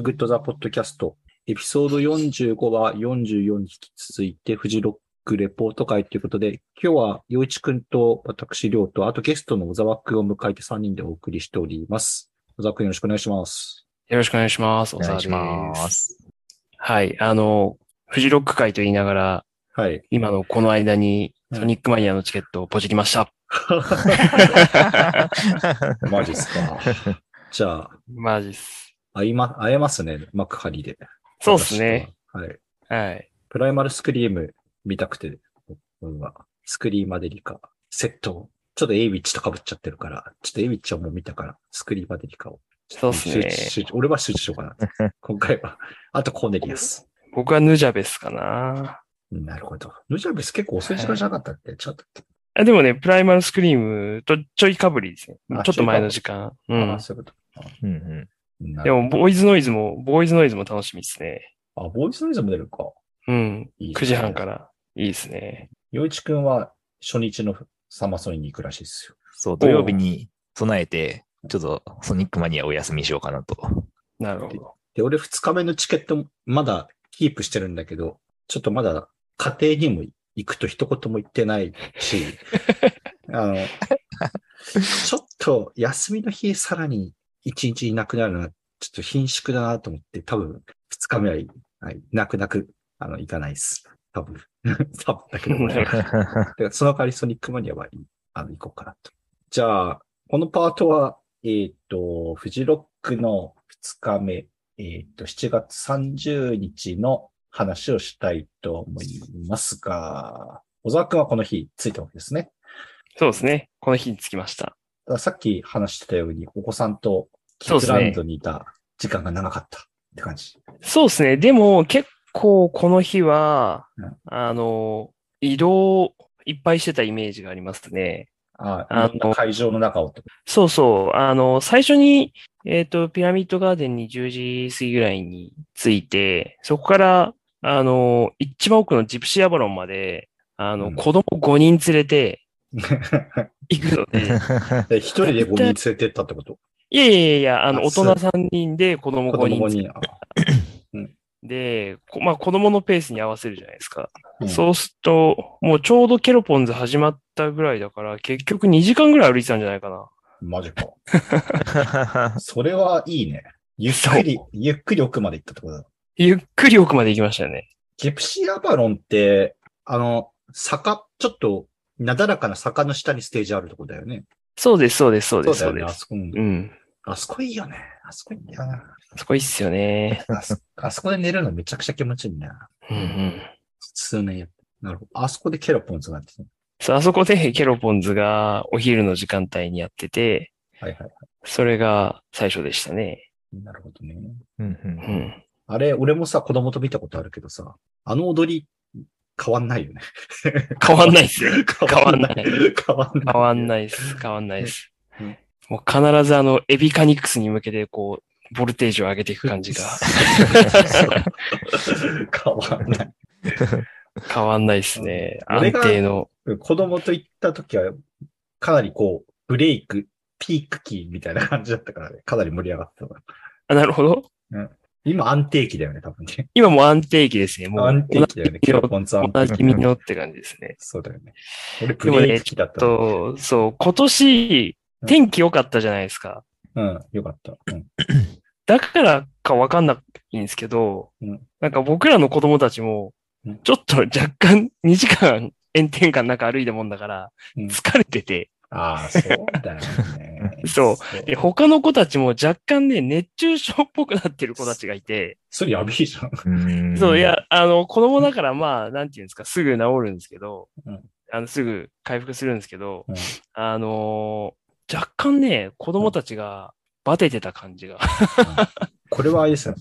ーグッドザポッドキャスト。エピソード45は44に引き続いて、フジロックレポート会ということで、今日は洋一くんと私、りょうと、あとゲストの小沢くんを迎えて3人でお送りしております。小沢くんよろしくお願いします。よろしくお願いします。お願いします。す。はい。あの、フジロック会と言いながら、はい。今のこの間にうんソニックマニアのチケットをポチりました。マジっすか。じゃあ、マジっす。会いま、会えますね、幕張で。そうっすね。は。はい。はい。プライマルスクリーム見たくて、僕は、スクリーマデリカ、セットを、ちょっとエイウィッチと被っちゃってるから、ちょっとエイウィッチはもう見たから、スクリーマデリカを。そうっすね俺は集中しようかな。今回は。あとコーネリアス。僕はヌジャベスかな。なるほど。ヌジャベス結構遅い時間じゃなかったっけ？ちょっと。あでもね、プライマルスクリームとちょいかぶりですねあ。ちょっと前の時間。うん。そういうこと。うんうん。なでも、ボーイズノイズも、ボーイズノイズも楽しみですね。あ、ボーイズノイズも出るか。うん。いい9時半か。ら。いいですね。洋一くんは初日のサマソニに行くらしいですよ。そう、土曜日に備えて、ちょっとソニックマニアお休みしようかなと。なるほど。で、俺2日目のチケットまだキープしてるんだけど、ちょっとまだ家庭にも行くと一言も言ってないし、あの、ちょっと休みの日さらに1日いなくなるのはちょっと貧縮だなと思って、多分2日目は、はい、泣く泣く、あの、行かないです。多分。多分だけど、だからその代わりソニックマニアは、あの、行こうかなと。じゃあ、このパートは、えっ、と、フジロックの2日目、えっ、と、7月30日の話をしたいと思いますが、小沢くんはこの日ついたわけですね。そうですね。この日に着きました。さっき話してたように、お子さんとキッズランドにいた時間が長かったって感じ。そうですね。でも結構この日はうん、あの、移動いっぱいしてたイメージがありますね。ああの会場の中を。そうそう。あの、最初に、えっと、ピラミッドガーデンに10時過ぎぐらいに着いて、そこから、あの、一番奥のジプシーアバロンまで、あの、うん子供5人連れて 行くので、で一人で5人連れてったってこと？いやいやいやあの、あ大人3人で子供5子供5人で、こまあ子供のペースに合わせるじゃないですか。うんそうすると、もうちょうどケロポンズ始まったぐらいだから、結局2時間ぐらい歩いてたんじゃないかな。マジか。それはいいね。ゆっくり、ゆっくり奥まで行ったってことだ。ゆっくり奥まで行きましたよね。ジプシーアバロンって、あの、坂、ちょっと、なだらかな坂の下にステージあるとこだよね。そうです、そうです、そうです、だよね。そうです。あそこ、うんうん。あそこいいよね。あそこいいんだよな。そこいいっすよね。あそあそこで寝るのめちゃくちゃ気持ちいいな。うんうん。数年やって。なるほど。あそこでケロポンズがあってね。そう、あそこでケロポンズがお昼の時間帯にやってて、はいはいはそれが最初でしたね。い。なるほどね。うんううんん。あれ、俺もさ、子供と見たことあるけどさ、あの踊り、変わんないよね。変わんないっすよ。変わんない。変変わんない。変わんないっす。変わんないっすうん。もう必ずあの、エビカニクスに向けてこう、ボルテージを上げていく感じが変わんない。変わんないっすね。安定の。子供と行った時は、かなりこう、ブレイク、ピーク期みたいな感じだったからね。かなり盛り上がってた。あ、なるほど。今安定期だよね、多分ね。今もう安定期ですね。もう、安定期だよね。ケロポンズ安お定期。のって感じですね。そうだよね。俺、ブレイク期だったの。と、そう、今年、天気良かったじゃないですか。うん、よかった。うん。だからかわかんないんですけど、うんなんか僕らの子供たちもうん、ちょっと若干2時間炎天下の中歩いたもんだから、うん疲れてて、ああ、そうだよね。そうで、他の子たちも若干ね、熱中症っぽくなってる子たちがいて、それやべえじゃん。うんそう、い、や、あの、子供だからまあ、なんていうんですか、すぐ治るんですけど、うんあの、すぐ回復するんですけど、うんあのー若干ね、子供たちがバテてた感じが。これはあれですよ。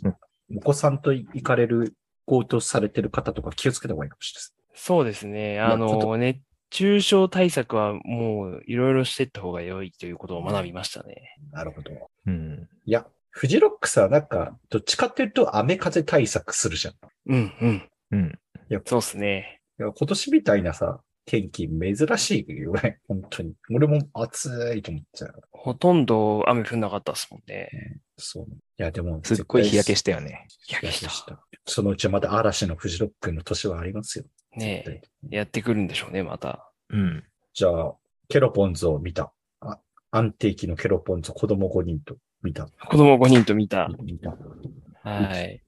お子さんと行かれる、強盗されてる方とか気をつけた方がいいかもしれないです。そうですね。あの、熱中症対策はもういろいろしていった方が良いということを学びましたね。なるほど。うん。いや、フジロックさ、なんか、どっちかっていうと雨風対策するじゃん。いうん、うん。うん。そうですね。や今年みたいなさ、天気珍しいよね。本当に。俺も暑いと思っちゃう。ほとんど雨降んなかったですもんね。そう。いや、でも、すっごい日焼けししたよね。日焼けした。そのうちまた嵐のフジロックの年はありますよ。ねえ、やってくるんでしょうね、また。うん。じゃあ、ケロポンズを見た。あ安定期のケロポンズ、子供5人と見た。子供5人と見た。見た。はい。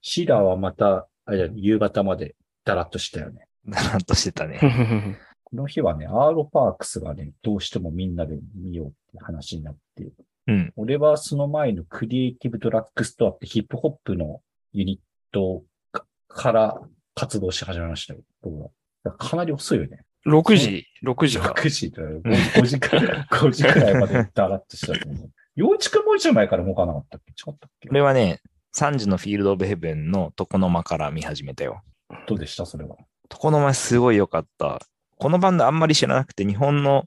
シーラーはまた、あれだ夕方までだらっとしたよね。だらっとしてたね。この日はね、アーロパークスがね、どうしてもみんなで見ようって話になって、うん。俺はその前のクリエイティブドラッグストアってヒップホップのユニットかから活動し始めましたよ。僕からかなり遅いよね。6時、6時か。6時だよ。5, 時くらい、5時くらいまでだらっとしたと思う。幼稚くんもう一前から動かなかったっけ？違ったっけ？これはね、3時のフィールド・オブ・ヘブンの床の間から見始めたよ。どうでした？それは。床の間すごい良かった。このバンドあんまり知らなくて、日本の、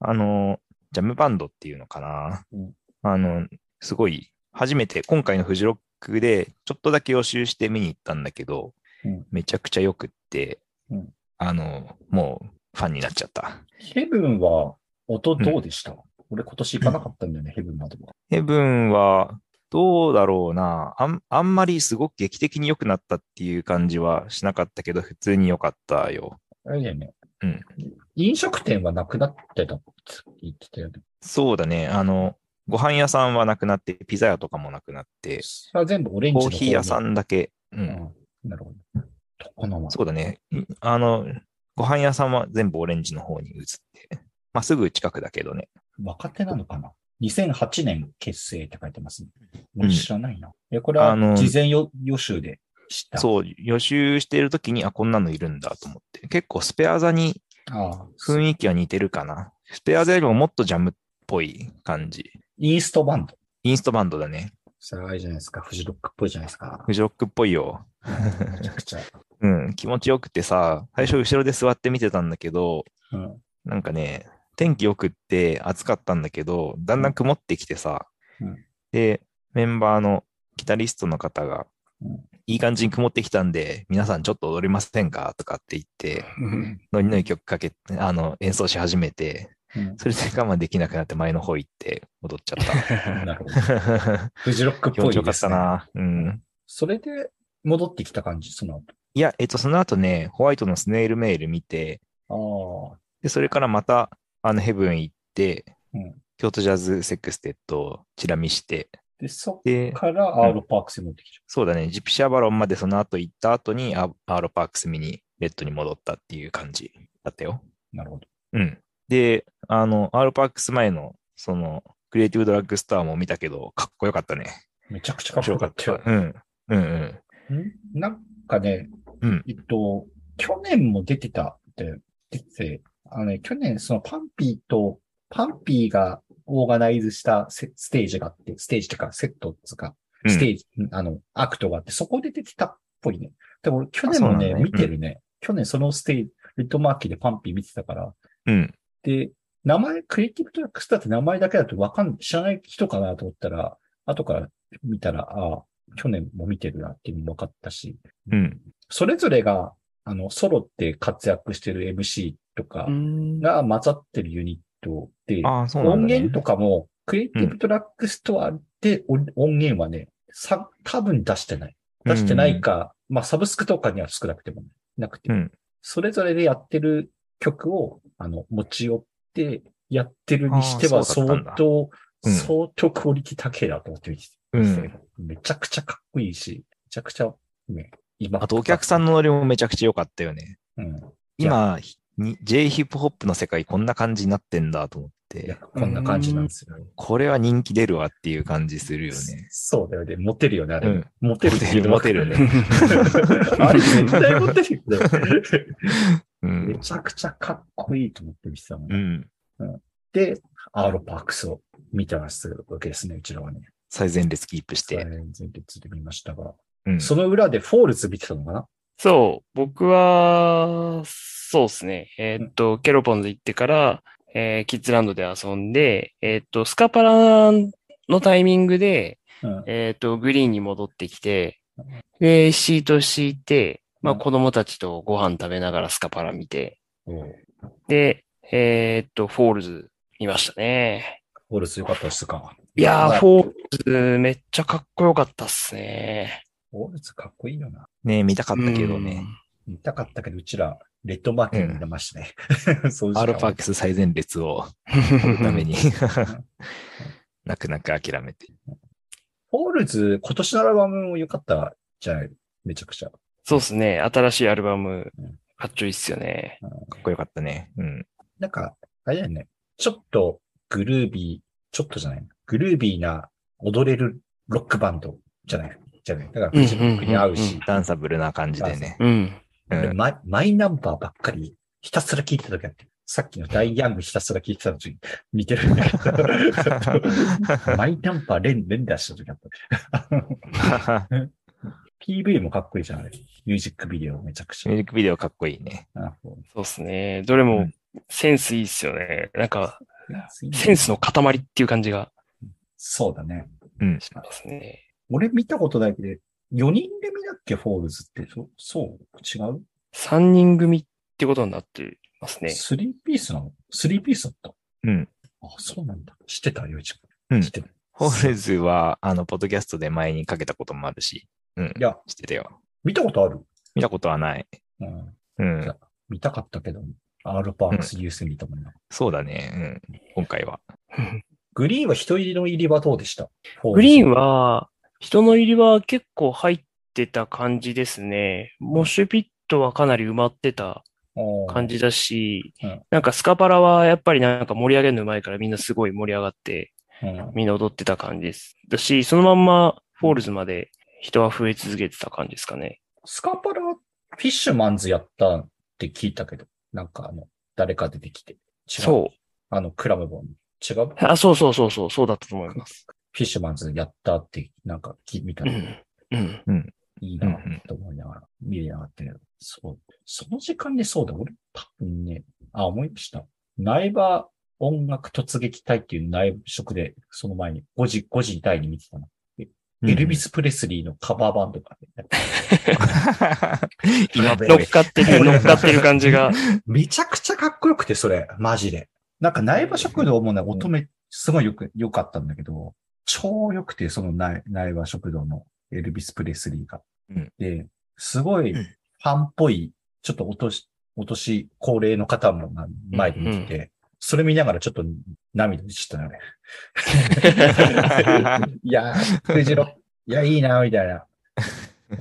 あの、ジャムバンドっていうのかな。うんあの、すごい、初めて今回のフジロックでちょっとだけ予習して見に行ったんだけど、うんめちゃくちゃ良くって、うんあの、もうファンになっちゃった。ヘブンは音どうでした、俺今年行かなかったんだよね、ヘブンまでは。ヘブンは、どうだろうなあん。あんまりすごく劇的に良くなったっていう感じはしなかったけど、普通に良かったよ。あれだよね。うん。飲食店はなくなってたって言ってたよね。そうだね。あの、ご飯屋さんはなくなって、ピザ屋とかもなくなって、全部オレンジのコーヒー屋さん。んだけ、う。うんん。なるほど。床の間。そうだね。いあの、ご飯屋さんは全部オレンジの方に移って、まあ、すぐ近くだけどね。若手なのかな ?2008 年結成って書いてますね。うん俺知らないな。え、これはあの事前予予習で知った？う。そう、予習してる時に、あ、こんなのいるんだと思って。結構スペア座に。雰囲気は似てるかな。スペア座よりももっとジャムっぽい感じ。インストバンド。インストバンドだね。それはあれじゃないですか。フジロックっぽいじゃないですか。フジロックっぽいよ。めちゃくちゃ。うん、気持ちよくてさ、最初後ろで座って見てたんだけど、うん。なんかね、天気よくって暑かったんだけど、だんだん曇ってきてさ、うんで、メンバーのギタリストの方が、うんいい感じに曇ってきたんで、皆さんちょっと踊りませんか？とかって言って、ノリノリ曲かけて、あの、演奏し始めて、うんそれで我慢できなくなって前の方行って踊っちゃっ なるほど。た。フジロックっ気持ちよかっぽいですね。たな。うん。それで戻ってきた感じ、そのいや、えっと、その後ね、ホワイトのスネイルメール見て、後。で、それからまた、あの、ヘブン行って、うん京都ジャズセックステッドをチラ見して、ああ。で、そっで、からアーロパークスに持ってきちゃそうだね、ジプシーアバロンまでその後行った後にアーロパークス見にレッドに戻ったっていう感じだったよ。う。なるほど。うん。で、あの、アーロパークス前の、その、クリエイティブドラッグストアも見たけど、かっこよかったね。めちゃくちゃかっこよかったよ。うん。うんうん。ん？なんかね、うんえっと、去年も出てたって出てて、あのね、去年そのパンピーと、パンピーがオーガナイズしたステージがあって、ステージっていうかセットっつうか、うんステージ、あの、アクトがあって、そこで出てたっぽいね。でも俺去年もね、ね見てるね。去年そのステージ、レッドマーキーでパンピー見てたから、うん。で、名前、クリエイティブドラッグストアって名前だけだとわかん、知らない人かなと思ったら、後から見たら、ああ、去年も見てるなっていうのも分かったし、うん。それぞれが、あの、ソロで活躍してる MC とかうん。が混ざってるユニットで、ああ、そうなんだ、ね。音源とかも、クリエイティブドラッグストアで音音源はね、さ、多分出してない。出してないか、まあ、サブスクとかには少なくても、なくて、うん。それぞれでやってる曲を、あの、持ち寄って、やってるにしては相当、うん相当クオリティ高いなと思って見てて、うん。めちゃくちゃかっこいいし、めちゃくちゃ、ね、今。あと、お客さんのノリもめちゃくちゃ良かったよね。うん。今、に J ヒップホップの世界こんな感じになってんだと思って、こんな感じなんですよ。これは人気出るわっていう感じするよね。そうだよね。モテるよね、あれ。うんモテるっていうのモテるね。あれ絶対モテるよね。うん。めちゃくちゃかっこいいと思って見てたもんう。ん。で、アーロパークスを見てますわけですね、うちらはね。最前列キープして。前列で見ましたが。うん。その裏でフォールズ見てたのかな？そう、僕は、そうですね。えーっと、ケロポンズ行ってから、えーキッズランドで遊んで、えーっと、スカパラのタイミングで、うん。えーっと、グリーンに戻ってきて、で、シート敷いて、まあうん子供たちとご飯食べながらスカパラ見て、フで、えーっと、フォールズ見ましたね。ォールズ良かったですか？いやー、まあフォールズめっちゃかっこよかったっすね。オールズかっこいいよな。ね見たかったけどね。見たかったけど、うちら、レッドマーキーにいましたね。そういう時間はアルファックス最前列をうん。取るために 泣く泣く諦めて。フォールズ、今年のアルバムも良かったじゃない？めちゃくちゃ。そうですね。新しいアルバムうん、かっちょいいっすよね。かっこよかったね。うん。なんか、あれだよね。ちょっとグルービー、ちょっとじゃないグルービーな踊れるロックバンドじゃないじゃないだからフジロックに合ううんうんうんし、ダンサブルな感じでね。うん。うん。俺マイマイナンバーばっかりひたすら聞いてた時あって、さっきのダイヤングひたすら聞いてた時に似てるんだけど、マイナンバー連連打した時あった。PV もかっこいいじゃないミュージックビデオめちゃくちゃミュー。ジックビデオかっこいいね。あそうですね。どれもうんセンスいいっすよね。なんか、センスの塊っていう感じがそうだね。うん。しますね。俺見たことないけど、4人組だっけ、フォールズって。そそう違う？3人組ってことになってますね。スリーピースなの？スリーピースだった？うん。あ、そうなんだ。知ってたよ、一うん知ってた。フォールズは、あの、ポッドキャストで前にかけたこともあるし。うん。いや、知ってたよ。見たことある？見たことはない。うん。うん。見たかったけど、アーロパークスユース見たもんな。そうだね。うん。今回は。グリーンは人入りの入りはどうでした？グリーンはは、人の入りは結構入ってた感じですね。モッシュピットはかなり埋まってた感じだしうん、なんかスカパラはやっぱりなんか盛り上げるのうまいからみんなすごい盛り上がって、うんみんな踊ってた感じです。だし、そのまんまフォールズまで人は増え続けてた感じですかね。スカパラ、フィッシュマンズやったって聞いたけど、なんかあの、誰か出てきて。違う。そう。あの、クラムボン。違う？フあ、そうそうそうそう、そうだったと思います。ィッシュマンズやったって、なんか聞見たら、うん。うん。いいなと思いながら、見れなかったけど、そう。その時間にそうだ、俺多分ね、あ、思いました。苗場音楽突撃隊っていう内部職で、その前に5時、5時台に見てたの。エルビス・プレスリーのカバーバンドが、ね、今乗っ。かってる、乗っかってる感じが。めちゃくちゃかっこよくて、それ、マジで。なんか苗場食堂もね、音め、すごいよく、良かったんだけど、超良くて、その苗苗場食堂のエルビス・プレスリーが。うんで、すごいうんファンっぽい、ちょっとお年、お年高齢の方も前で見てて、それ見ながらちょっと涙出ちゃったよね。いやー、藤ロ、いや、いいな、みたいな。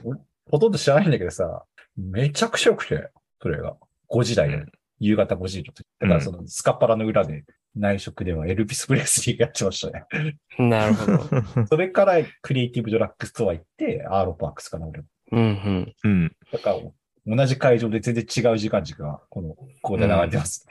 俺ほとんど知らないんだけどさ、めちゃくちゃ良くて、それが。5時台で、うん夕方5時の時。だからそのスカパラの裏で苗食ではエルビス・プレスリーがやってましたね。なるほど。それからクリエイティブドラッグストア行って、アーロパークスかな、俺も。うんうん。うん。だから、同じ会場で全然違う時間軸が、この、ここで流れてます。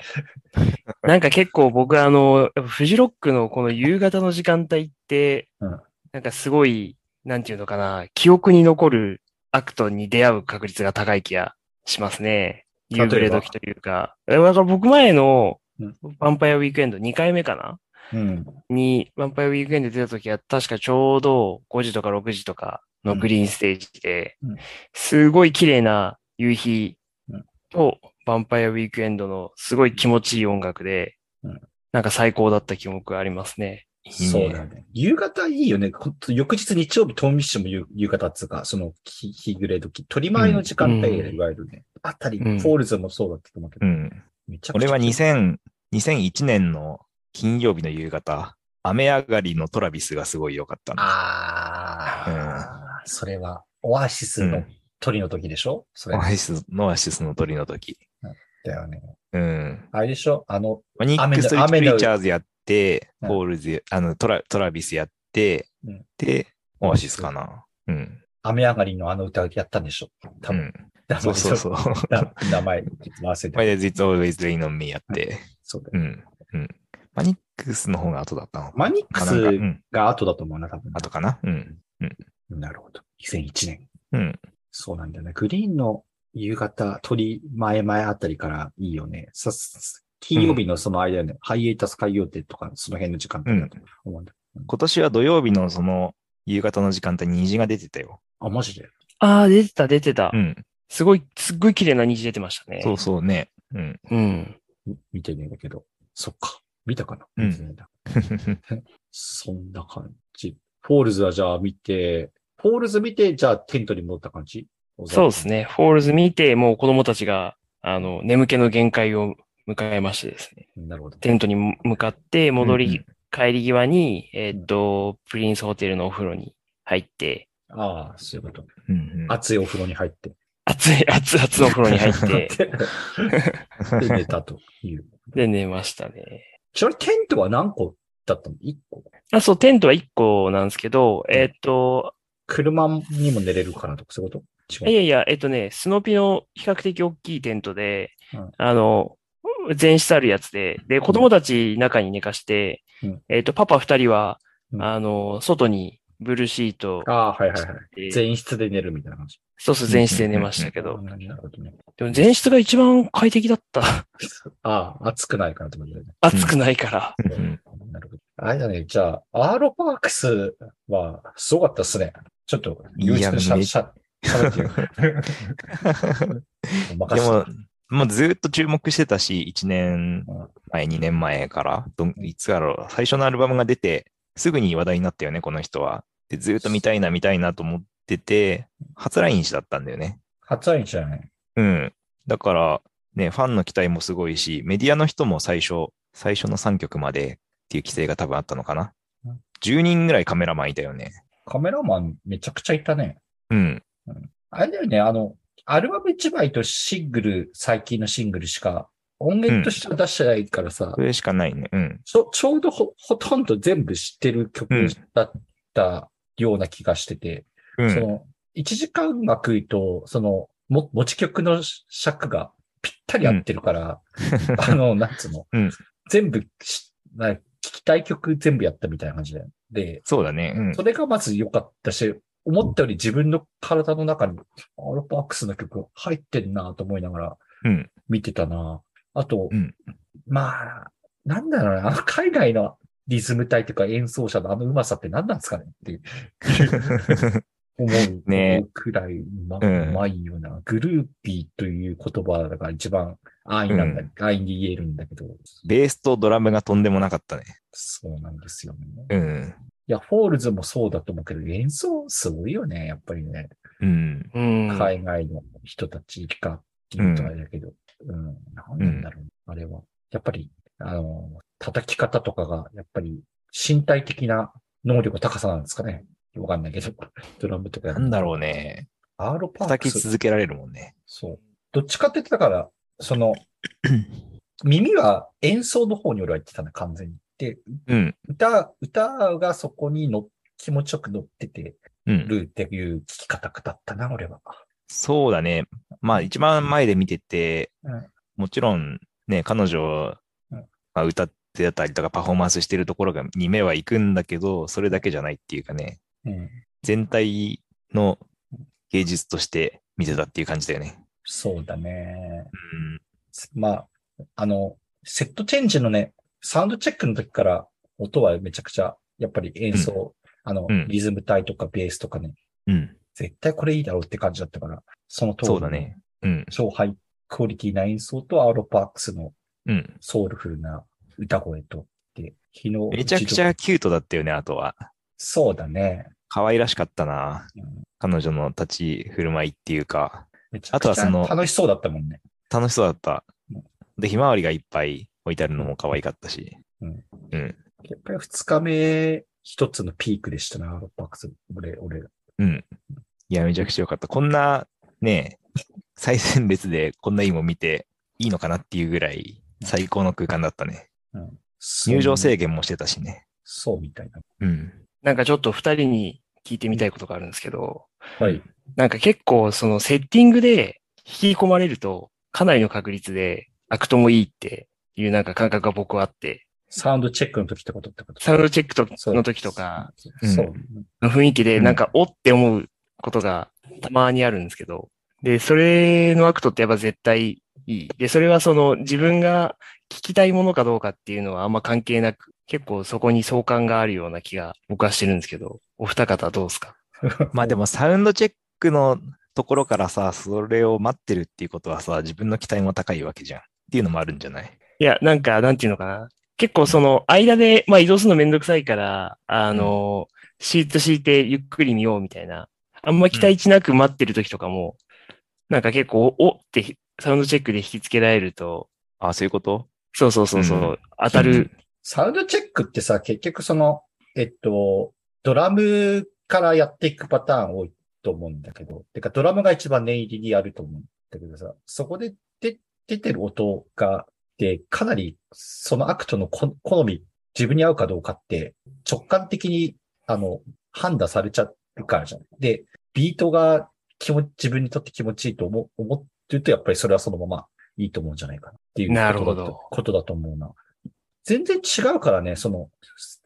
なんか結構僕あの、やっぱフジロックのこの夕方の時間帯って、うんなんかすごい、なんていうのかな、記憶に残るアクトに出会う確率が高い気がしますね。夕暮れ時というか。えだから僕前のうんヴァンパイアウィークエンド2回目かな？うん。に、ヴァンパイアウィークエンド出た時は確かちょうど5時とか6時とかのグリーンステージでうん、すごい綺麗な夕日うんとヴァンパイアウィークエンドのすごい気持ちいい音楽でうん、なんか最高だった記憶がありますね。いいねそうだよね。夕方いいよね。翌日日曜日、トーミッシュも夕夕方っつうか、その日日暮れ時、取り回りの時間帯で、うんいわゆるね。あたり、うんフォールズもそうだったと思うけど、うん。めちゃくちゃ。俺は2000 2001年の金曜日の夕方、雨上がりのトラビスがすごい良かったな。ああ、それは、オアシスのトリの時でしょ、それオアシスのオアシスのトリの時。だよね。うん。あれでしょ？あの、マニック・ストリート・プリーチャーズやって、うんフォールズ、あのトラ、トラビスやって、うんで、オアシスかな。うん。雨上がりのあの歌やったんでしょ？多分。うん。そうそうそう。な名前、忘れて Why does it always rain on me やって。そうだようん。うん。マニックスの方が後だったのかマニックスん。が後だと思うな、多分。後かな？うん。なるほど。2001年。うん。そうなんだよね。グリーンの夕方、鳥前々あたりからいいよね。さ金曜日のその間よね、ハイエータス海洋亭とか、その辺の時間帯だと思うんだ。今年は土曜日のその夕方の時間帯に虹が出てたよ。あ、マジで？ああ、出てた、出てたう。ん。すごい、すっごい綺麗な虹出てましたね。そうそうね。うん。うん。み見てねえんだけど。そっか。見たかな、うん そんな感じ。フォールズはじゃあ見て、フォールズ見て、じゃあテントに戻った感じ？そうです。ね。フォールズ見て、もう子供たちが、あの、眠気の限界を迎えましてですね。なるほど。テントに向かって戻り、うんうん帰り際に、えーっと、プリンスホテルのお風呂に入って、ああ、そういうこと。うんうん熱いお風呂に入って。熱い、熱々のお風呂に入 って、で、寝たという。で寝ましたね。ちなみにテントは何個だったの ?1 個あ、そう、テントは1個なんですけど、えーっと、車にも寝れるかなとか、そういうこと？いやいや、えっとね、スノピの比較的大きいテントで、うんあの、全室あるやつで、で、子供たち中に寝かして、うんえっと、パパ二人は、うんあの、外にブルーシートああ、はいはいはい。で、全室で寝るみたいな感じ。そうそう、全室で寝ましたけど、なるほどね。でも全室が一番快適だった。ああ、暑くないかなと思ってね。暑くないから。うんなるほど。あれだね。じゃあ、アーロパークスはすごかったっすね。ちょっと、いやゆういちくんしゃ、めしゃ、喋ってよ。任でも、もうずっと注目してたし、1年前、2年前から、どんいつだろう、最初のアルバムが出て、すぐに話題になったよね、この人は。で、ずっと見たいな、見たいなと思ってて、初来日だったんだよね。初来日じゃないうん。だから、ね、ファンの期待もすごいし、メディアの人も最初、最初の3曲までっていう規制が多分あったのかなうん。10人ぐらいカメラマンいたよね。カメラマンめちゃくちゃいたね。うん。あれだよね、あの、アルバム1枚とシングル、最近のシングルしか音源としては出してないからさ、それしかないね。うん。ちょちょうどほほとんど全部知ってる曲だったような気がしてて、うん。その、1時間枠と、その、も、持ち曲の尺がぴったり合ってるから、あの、なんつうの、うん全部しな、聞きたい曲全部やったみたいな感じで。で、そうだね。うんそ。れがまず良かったし、思ったより自分の体の中にアロパークスの曲入ってんなと思いながらうん。見てたな。あと、うんまあ、なんだろうな、あの海外のリズム隊というか演奏者のあの上手さって何なんですかねっていう 思うねくらいうま,、ううんまいような。グルーピーという言葉が一番安易なんだ、安易に言えるんだけど、ベースとドラムがとんでもなかったね。そうなんですよね。うん。いや、フォールズもそうだと思うけど、演奏すごいよね、やっぱりね。うん。うん。海外の人たちがっていうとあれだけど、うん、なんなんだろう、あれは。やっぱり、あの、叩き方とかが、やっぱり身体的な能力の高さなんですかね。わかんないけど、ドラムとかなんだろうね。アーロパー叩クス。き続けられるもんね。そう。どっちかって言ってたから、その、耳は演奏の方に俺は言ってたね、完全に。で、うん。歌、歌がそこにの気持ちよく乗っててうん。るっていう聞き方だったな、俺は。そうだね。まあ一番前で見てて、うんもちろんね、彼女うんが歌ってたりとかパフォーマンスしてるところがに目は行くんだけど、それだけじゃないっていうかね、うん。全体の芸術として見てたっていう感じだよね。そうだね。うん。まあ、あの、セットチェンジのね、サウンドチェックの時から音はめちゃくちゃ、やっぱり演奏、あの、うんリズム体とかベースとかね、うん。絶対これいいだろうって感じだったから、その通り。そうだね。うん。超ハイクオリティな演奏とアーロパークスのうん。ソウルフルな歌声と、で、昨日、めちゃくちゃキュートだったよね、あとは。そうだね。可愛らしかったな。うん彼女の立ち振る舞いっていうか、めちゃくちゃあとはその楽しそうだったもんね。楽しそうだったうん。で、ひまわりがいっぱい置いてあるのも可愛かったし。うん。うん。やっぱり二日目、一つのピークでしたな、ロパークス。俺、俺。うん。いや、めちゃくちゃ良かった。こんな、ね、最前列でこんないいもん見ていいのかなっていうぐらい最高の空間だったね。うん、入場制限。限もしてたしね。そうみたいな。うん。なんかちょっと二人に聞いてみたいことがあるんですけど、はい。なんか結構そのセッティングで引き込まれると、かなりの確率でアクトもいいっていうなんか感覚が僕はあって、サウンドチェックの時ってことってこと？サウンドチェックとそうの時とか、うん。そう。の雰囲気でうんなんかおって思うことがたまにあるんですけど、で、それのアクトってやっぱ絶対いい。で、それはその自分が聞きたいものかどうかっていうのはあんま関係なく、結構そこに相関があるような気が僕はしてるんですけど、お二方はどうですか？まあでもサウンドチェックのところからさ、それを待ってるっていうことはさ、自分の期待も高いわけじゃん。っていうのもあるんじゃない？いや、なんか、なんていうのかな。結構その間で、まあ移動するのめんどくさいから、あの、シート敷いてゆっくり見ようみたいな。あんま期待値なく待ってる時とかも、なんか結構、おってサウンドチェックで引きつけられると、あ、そういうこと？そうそうそうそう、うん当たる。サウンドチェックってさ、結局その、えっと、ドラムからやっていくパターン多いと思うんだけど、てかドラムが一番念入りにやると思うんだけどさ、そこでで出てる音が、で、かなりそのアクトのこ好み、自分に合うかどうかって直感的に、あの、判断されちゃうからじゃん。で、ビートが気持ち、自分にとって気持ちいいと思う、思ってると、やっぱりそれはそのままいいと思うんじゃないかなっていうことだとなるほどことだと思うな。全然違うからね、その、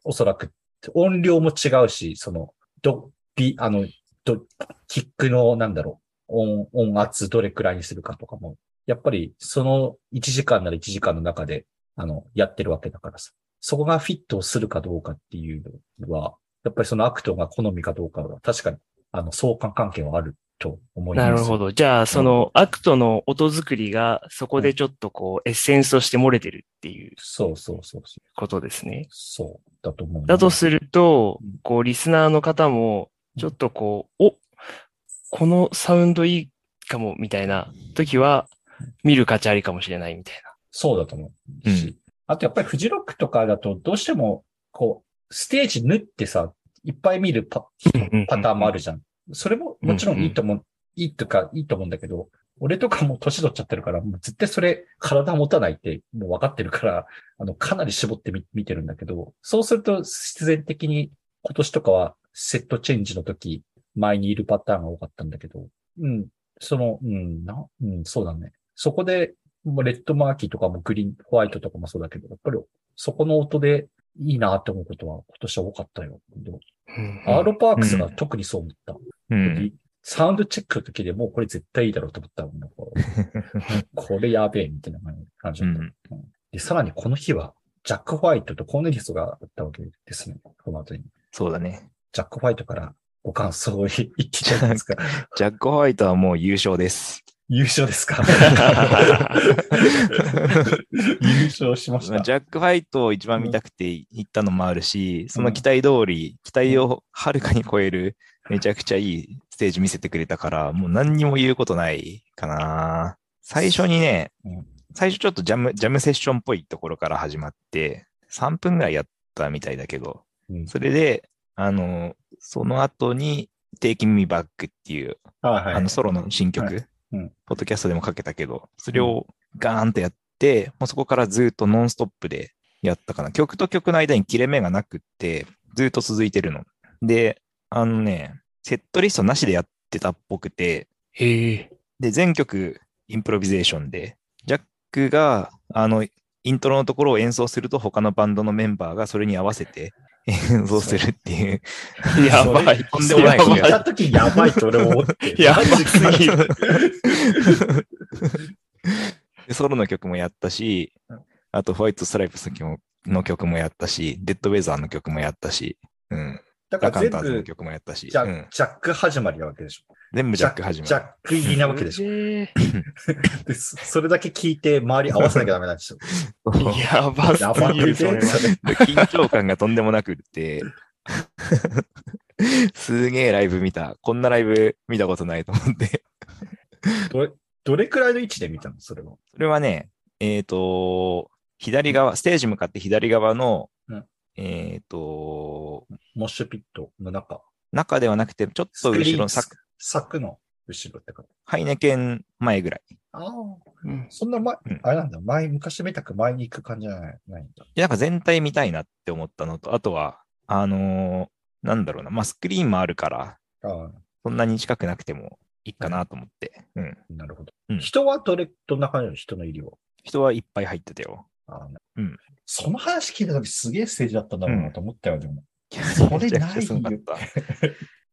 おそらく音量も違うし、その、ど、ビ、あの、ど、キックの、なんだろう、音、音圧どれくらいにするかとかも、やっぱりその1時間なら1時間の中で、あの、やってるわけだからさ。そこがフィットするかどうかっていうのは、やっぱりそのアクトが好みかどうかは、確かに、あの、相関関係はあると思います。なるほど。じゃあ、そのアクトの音作りがそこでちょっとこう、エッセンスとして漏れてるっていうそうそうそうそう。ことですね。そう、だと思うな。だとするとうん、こう、リスナーの方も、ちょっとこう、お、このサウンドいいかも、みたいな時は、見る価値ありかもしれないみたいな。そうだと思うし。あとやっぱりフジロックとかだとどうしても、こう、ステージ縫ってさ、いっぱい見るパパターンもあるじゃん。それももちろんいいと思う、いいとか、いいと思うんだけど、俺とかもう年取っちゃってるから、もう絶対それ体持たないってもう分かってるから、あの、かなり絞ってみ見てるんだけど、そうすると必然的に今年とかはセットチェンジの時、前にいるパターンが多かったんだけど、うん、その、うん、な、うん、そうだね。そこで、レッドマーキーとかもグリーン、ホワイトとかもそうだけど、やっぱりそこの音でいいなって思うことは今年は多かったよ。でもアーロパークスが特にそう思った。うん。サウンドチェックの時でもうこれ絶対いいだろうと思ったもん。これやべえみたいな感じだった、うんうんで。さらにこの日は、ジャック・ホワイトとコーネリスがあったわけですね。この後に。そうだね。ジャック・ホワイトからご感想を言っていただけますか？ジャック・ホワイトはもう優勝です。優勝ですか？優勝しました。ジャック・ホワイトを一番見たくて行ったのもあるし、その期待通り、期待をはるかに超える、めちゃくちゃいいステージ見せてくれたから、もう何にも言うことないかな。最初にねうん、最初ちょっとジャム、ジャムセッションっぽいところから始まって、3分ぐらいやったみたいだけど、うん。それで、あの、その後に、Taking Me Back っていう、はいはい。あのソロの新曲、はいうんポッドキャストでもかけたけど、それをガーンとやって、もうそこからずっとノンストップでやったかな。曲と曲の間に切れ目がなくって、ずっと続いてるの。で、あのね、セットリストなしでやってたっぽくて、へえ。で、全曲インプロビゼーションで、ジャックが、あの、イントロのところを演奏すると他のバンドのメンバーがそれに合わせて 演奏するっていう。やばい。とんでもない聞いた時やばいと俺思って。やばマジすぎる。でソロの曲もやったしうん、あとホワイトストライプスの曲もの曲もやったし、デッドウェザーの曲もやったし、うん。だから全ラカンターズの部、曲もやったし、ジャ,、うん、ジャック始まりなわけでしょ。全部ジャック始まジャッる。ク入りなわけでしょ。へ でそそれだけ聞いて周り合わせなきゃダメなんでしょ。え やばすやばいぎる、それは。緊張感がとんでもなくって、すげえライブ見た。こんなライブ見たことないと思って。どれ、どれくらいの位置で見たの？それは。それはね、えっ、と、左側、ステージ向かって左側の、うんえっ、と、モッシュピットの中。中ではなくて、ちょっと後ろの、さ柵の後ろってか。ハイネケン前ぐらい。ああ、うんそんな前、うんあれなんだ。前、昔みたく前に行く感じじゃないないんだ。いやなんか全体見たいなって思ったのと、あとは、あのーなんだろうな、まあ、スクリーンもあるから、あそんなに近くなくてもいいかなと思って。うん。あ、なるほど。うん人はどれ、どんな感じなの？人の入りは？人はいっぱい入ってたよ。ああうんその話聞いたときすげえステージだったんだろうなと思ったよ、でも。それないよ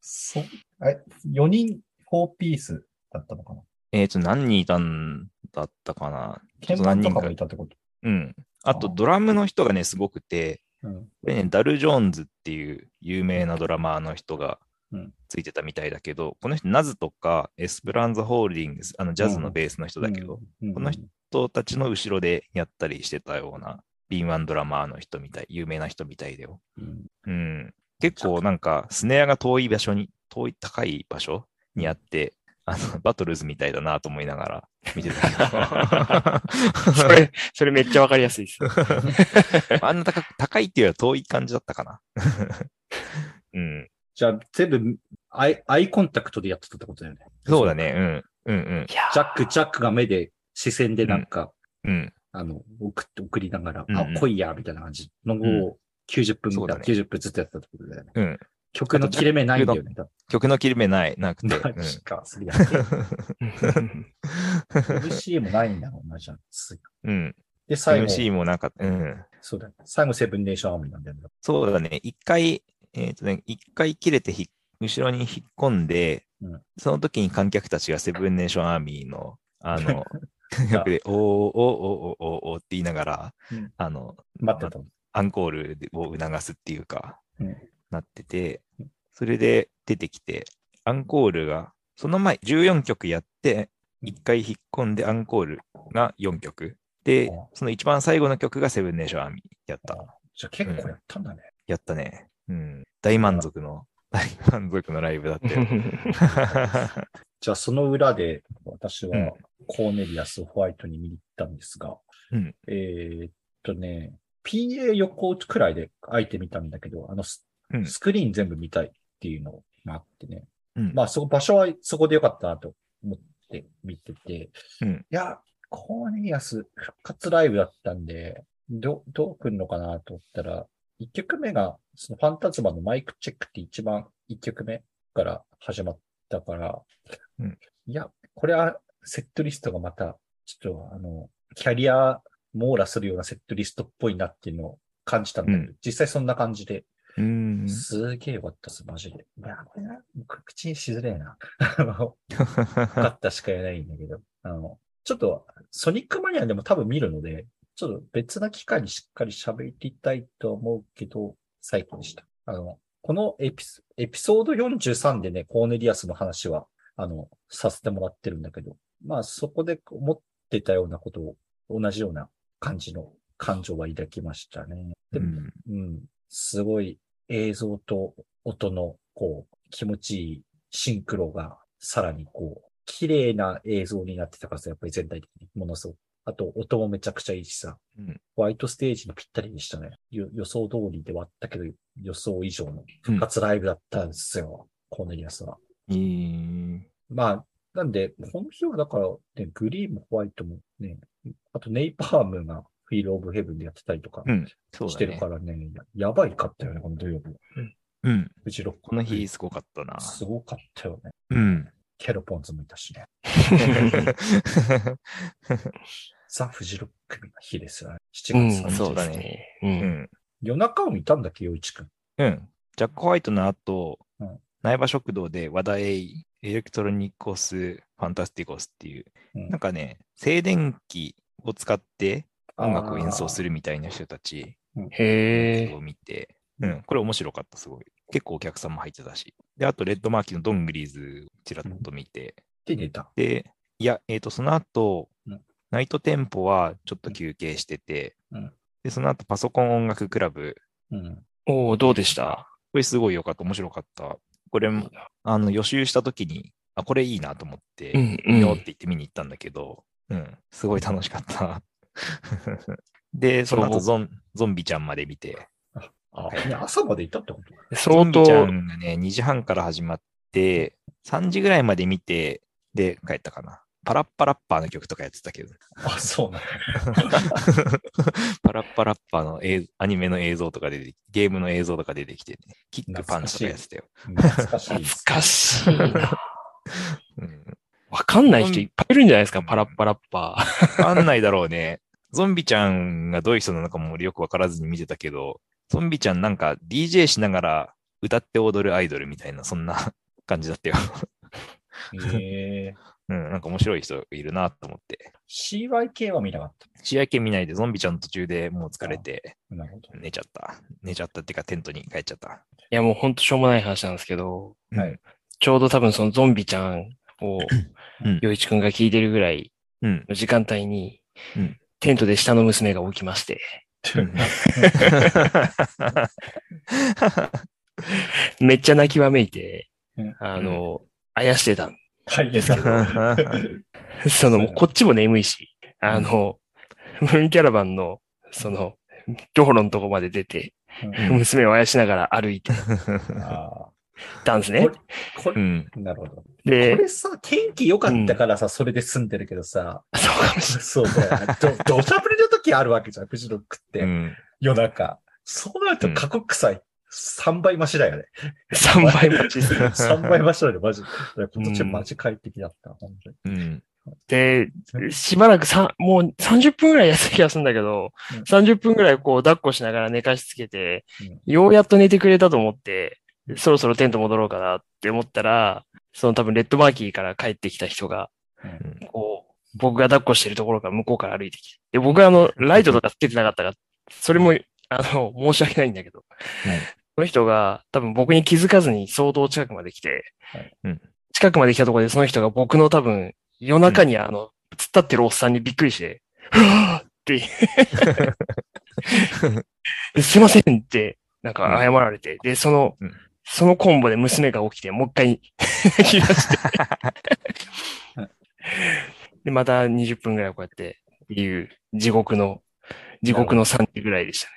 そ、え、4人4ピースだったのかな？えっ、と、何人いたんだったかな？と何人か盤とかもい。たってこと？うん。あと、ドラムの人がね、すごくて、うん。これね、ダル・ジョーンズっていう有名なドラマーの人がうんついてたみたいだけど、この人、ナズとかエスプランザ・ホールディングス、あのジャズのベースの人だけど、うん、この人たちの後ろでやったりしてたような敏腕ドラマーの人みたい、有名な人みたいだよ。うんうん。結構なんか、スネアが遠い場所に、遠い高い場所にあって、あの、バトルズみたいだなと思いながら見てたけ それ、それめっちゃわかりやすいです。ど。あんな高く高いっていうよりは遠い感じだったかな。うん。じゃあ、全部アイ、アイコンタクトでやってたってことだよね。そうだね。うん。うんうん。ジャック、ジャックが目で、視線でなんか、うん。あの、送って、送りながら、うんうんあ、来いや、みたいな感じのうんを90分見た、ね90分ずっとやってたってことだよね。うん。曲の切れ目ないんだよね。だ曲の切れ目ない、なくて。マうんジか、すげえ。MC もないんだろうな、じゃあ。すうん。で、最後、MC もなかった。うん。そうだね。最後、セブンネーションアーミーなんだよね。そうだね。一回、えっ、とね、一回切れてひ後ろに引っ込んで、うんその時に観客たちがセブンネーションアーミーの、あの、曲で、おーおーおーおーおーって言いながら、うんあの、待ってたの。アンコールを促すっていうか、うんなっててうん、それで出てきて、アンコールが、その前、14曲やって、1回引っ込んでアンコールが4曲。でうん、その一番最後の曲がセブンネーションアーミーやった。じゃあ結構やったんだね。やったね。うん。大満足の、大満足のライブだったよ。じゃあその裏で、私うんはコーネリアス・ホワイトに見に行ったんですが、うんえーっとね、PA 横くらいで開いてみたんだけど、あのス,、うん。スクリーン全部見たいっていうのがあってね。うん。まあそこ、場所はそこでよかったなと思って見てて、うん。いや、コーネリアス復活ライブだったんで、ど、どう来るのかなと思ったら、一曲目が、そのファンタズマのマイクチェックって一番一曲目から始まったから、うん。いや、これはセットリストがまた、ちょっとあの、キャリア網羅するようなセットリストっぽいなっていうのを感じたんだけど、う実際そんな感じで、うん。すげえよかったです、マジで。いや、これな、口にしづれえな。あの、よかったしか言えないんだけど、あの、ちょっと、ソニックマニアでも多分見るので、ちょっと別な機会にしっかり喋りたいと思うけど、最高でした。あの、このエピソエピソード43でね、コーネリアスの話は、あの、させてもらってるんだけど、まあそこで思ってたようなことを、同じような感じの感情は抱きましたね。でも、うんうん。すごい映像と音の、こう、気持ちいいシンクロが、さらにこう、綺麗な映像になってたからさ、やっぱり全体的に、ものすごく。あと、音もめちゃくちゃいいしさ、うんホワイトステージにぴったりでしたね。よ予想通りではあったけど、予想以上のうん復活ライブだったんですよ。コーネリアスは。えーまあ、なんで、この日はだから、ね、グリーンもホワイトもね、あとネイパームがフィールオブヘブンでやってたりとかしてるか。らね、ややばいかったよね、この土曜日。うん。うちロックこの日すごかったな。すごかったよね。うん。ケロポンズもいたしね。ザ・フジロックの日ですよね。7うん、月30日。そうだねね。う。うんん。夜中を見たんだっけ、洋一くん。うん。ジャック・ホワイトの後、うん苗場食堂で和田永、エレクトロニコス・ファンタスティコスっていう、うんなんかね、静電気を使って音楽を演奏する。るみたいな人たち。を見て、うん、これ面白かった、すごい。結構お客さんも入ってたし。で、あと、レッドマーキーのドングリーズ、ちらっと見て、で、寝た。で、いや、えっ、と、その後、うんナイトテンポはちょっと休憩してて、うんで、その後、パソコン音楽クラブ、うん。おおどうでした？これすごい良かった、面白かった。これも、あの、予習した時に、あ、これいいなと思って、うん見ようって言って見に行ったんだけど、うん、すごい楽しかった。で、その後ゾン、ゾンビちゃんまで見て、あ、ね、朝までいたってことゾ相ンビちゃ当、んがね、2時半から始まって、3時ぐらいまで見て、で、帰ったかな。パラッパラッパーの曲とかやってたけど、あ、そうなん パラッパラッパーの映アニメの映像とか出て、ゲームの映像とか出てきてね、キックパンチとかやってたよ。だ。懐かしい。懐かしいな。うんわかんない人いっぱいいるんじゃないですか、パラッパラッパわかんないだろうね。ゾンビちゃんがどういう人なのかもよくわからずに見てたけど、ゾンビちゃんなんか DJ しながら歌って踊るアイドルみたいな、そんな感じだったよ。ええうん、なんか面白い人いるなと思って。CYK は見なかっ試合券見ないでゾンビちゃん途中でもう疲れてた。なるほど。寝ちゃった。寝ちゃったっていうかテントに帰っちゃった。ー。いや、もうほんとしょうもない話なんですけど、はい。ちょうど多分そのゾンビちゃんをうん、洋一くんが聞いてるぐらいうん。の時間帯にうん、テントで下の娘が起きまして、めっちゃ泣きわめいてうん、あの、あやしてたんはい、です。その、こっちも眠いし、あの、ムーンキャラバンの、その、道路のとこまで出て、うん娘をあやしながら歩いてあたんですねこ。これうん。なるほど。こで、れさ、天気良かったからさ、それで済んでるけどさ、そうかもしれない。そうだよ。ど土砂降りの時あるわけじゃん、フジロックって。うん。夜中。そうなると過酷臭い。3倍増しだよね。3倍待ちです。3倍増しだよね、マジ。今年マジ快適だった、本当に。うん。で、しばらくさ、もう30分ぐらい休む気がするんだけど、うん30分ぐらいこう抱っこしながら寝かしつけて、うんようやっと寝てくれたと思って、そろそろテント戻ろうかなって思ったら、その多分レッドマーキーから帰ってきた人が、うんこう、僕が抱っこしてるところから向こうから歩いてきて。で、僕はあの、ライトとかつけてなかったから、それも、あの、申し訳ないんだけど、その人が多分僕に気づかずに相当近くまで来て、はい。うん。近くまで来たところでその人が僕の多分夜中にあの、突っ立ってるおっさんにびっくりして、うわー！って、すいませんって、なんか謝られて、で、その、うん。そのコンボで娘が起きて、もう一回泣き出して、で、また20分ぐらいこうやって、っていう地獄の、地獄の3時ぐらいでした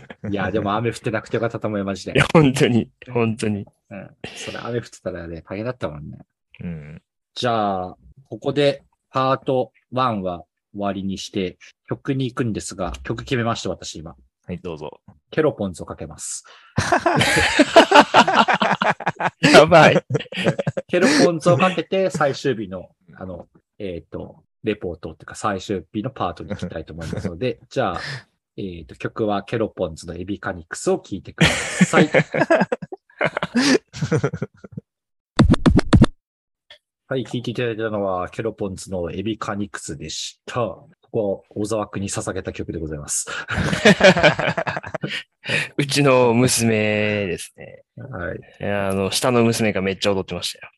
ね。いや、でも雨降ってなくてよかったと思いましてい。や、本当に、本当に。うん。それ雨降ってたらね、大変だったもんね。うん。じゃあ、ここでパート1は終わりにして、曲に行くんですが、曲決めました、私今。はい、どうぞ。ケロポンズをかけます。やばい。ケロポンズをかけて、最終日の、あの、えっ、と、レポートっていうか最終日のパートに行きたいと思いますので、じゃあ、えっ、と、曲はケロポンズのエビカニクスを聴いてください。はい、聴いていただいたのは、ケロポンズのエビカニクスでした。ここは小沢君に捧げた曲でございます。うちの娘ですね。はい。あの、下の娘がめっちゃ踊ってましたよ。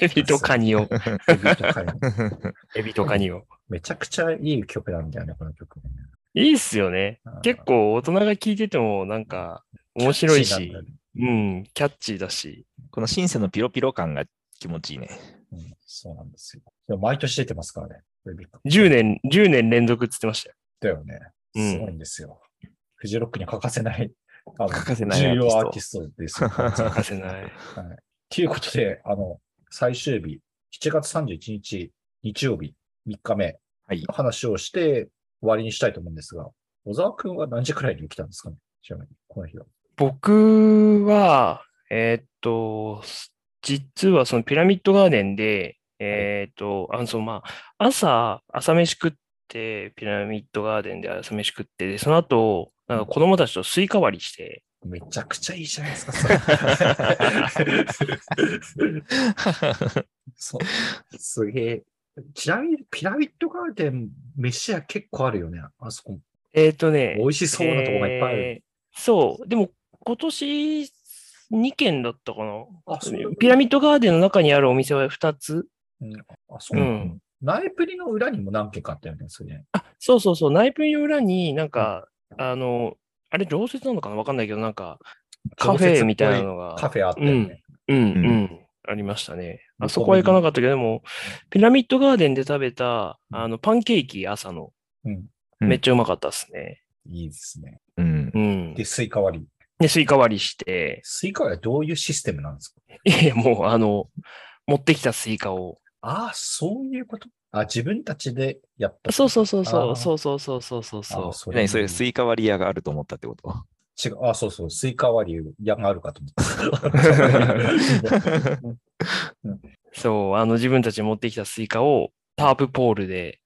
エビとカニを、エビとカニ。エビとカニを。めちゃくちゃいい曲なんだよね、この曲ね。いいっすよね。結構大人が聴いててもなんか面白いしうん、キャッチーだし。このシンセのピロピロ感が気持ちいいね。うん、そうなんですよ。でも毎年出てますからね。エビ10年、10年連続っつってましたよ。だよね。うんすごいんですよ。フジロックに欠かせない、あの欠かせない重要アーティストですよ。欠かせない。ということで、あの、最終日、7月31日、日曜日、3日目はいの。話をして終わりにしたいと思うんですが、小沢くんは何時くらいに起きたんですかね？ちなみに、この日は。僕は、えーっと、実はそのピラミッドガーデンで、えーっと、あの、そのまあ、朝、朝飯食って、ピラミッドガーデンで朝飯食って、で、その後、なんか子供たちとスイカ割りして、めちゃくちゃいいじゃないですか、それ。そう。すげえ。ちなみに、ピラミッドガーデン、飯屋結構あるよね。あそこ。えーっとね、美味しそうなとこがいっぱいある。えーそう。でも、今年2軒だったかな。あ、そうピラミッドガーデンの中にあるお店は2つ。うんあ、そううんナイプリの裏にも何軒かあったよね、それね。あ、そうそうそう。ナイプリの裏になんか、あの、あれ常設なのかなわかんないけど、なんか、カフェみたいなのが。カフェあったよね。うん、ううんん、ありましたね。あそこは行かなかったけど、でも、ピラミッドガーデンで食べた、あの、パンケーキ朝の、うん。うんめっちゃうまかったですね。いいですね。うんう。ん。で、スイカ割り。で、スイカ割りして、スイカ割りはどういうシステムなんですか？いや、もう、あの、持ってきたスイカを。ああ、そういうこと？あ、自分たちでやった。そうそうそうそう、そうそうそうそうそうそう。あそ何それ、スイカ割り屋があると思ったってこと？違う。あ、そうそう。スイカ割り屋があるかと思った。そう、あの、自分たちで持ってきたスイカをタープポールで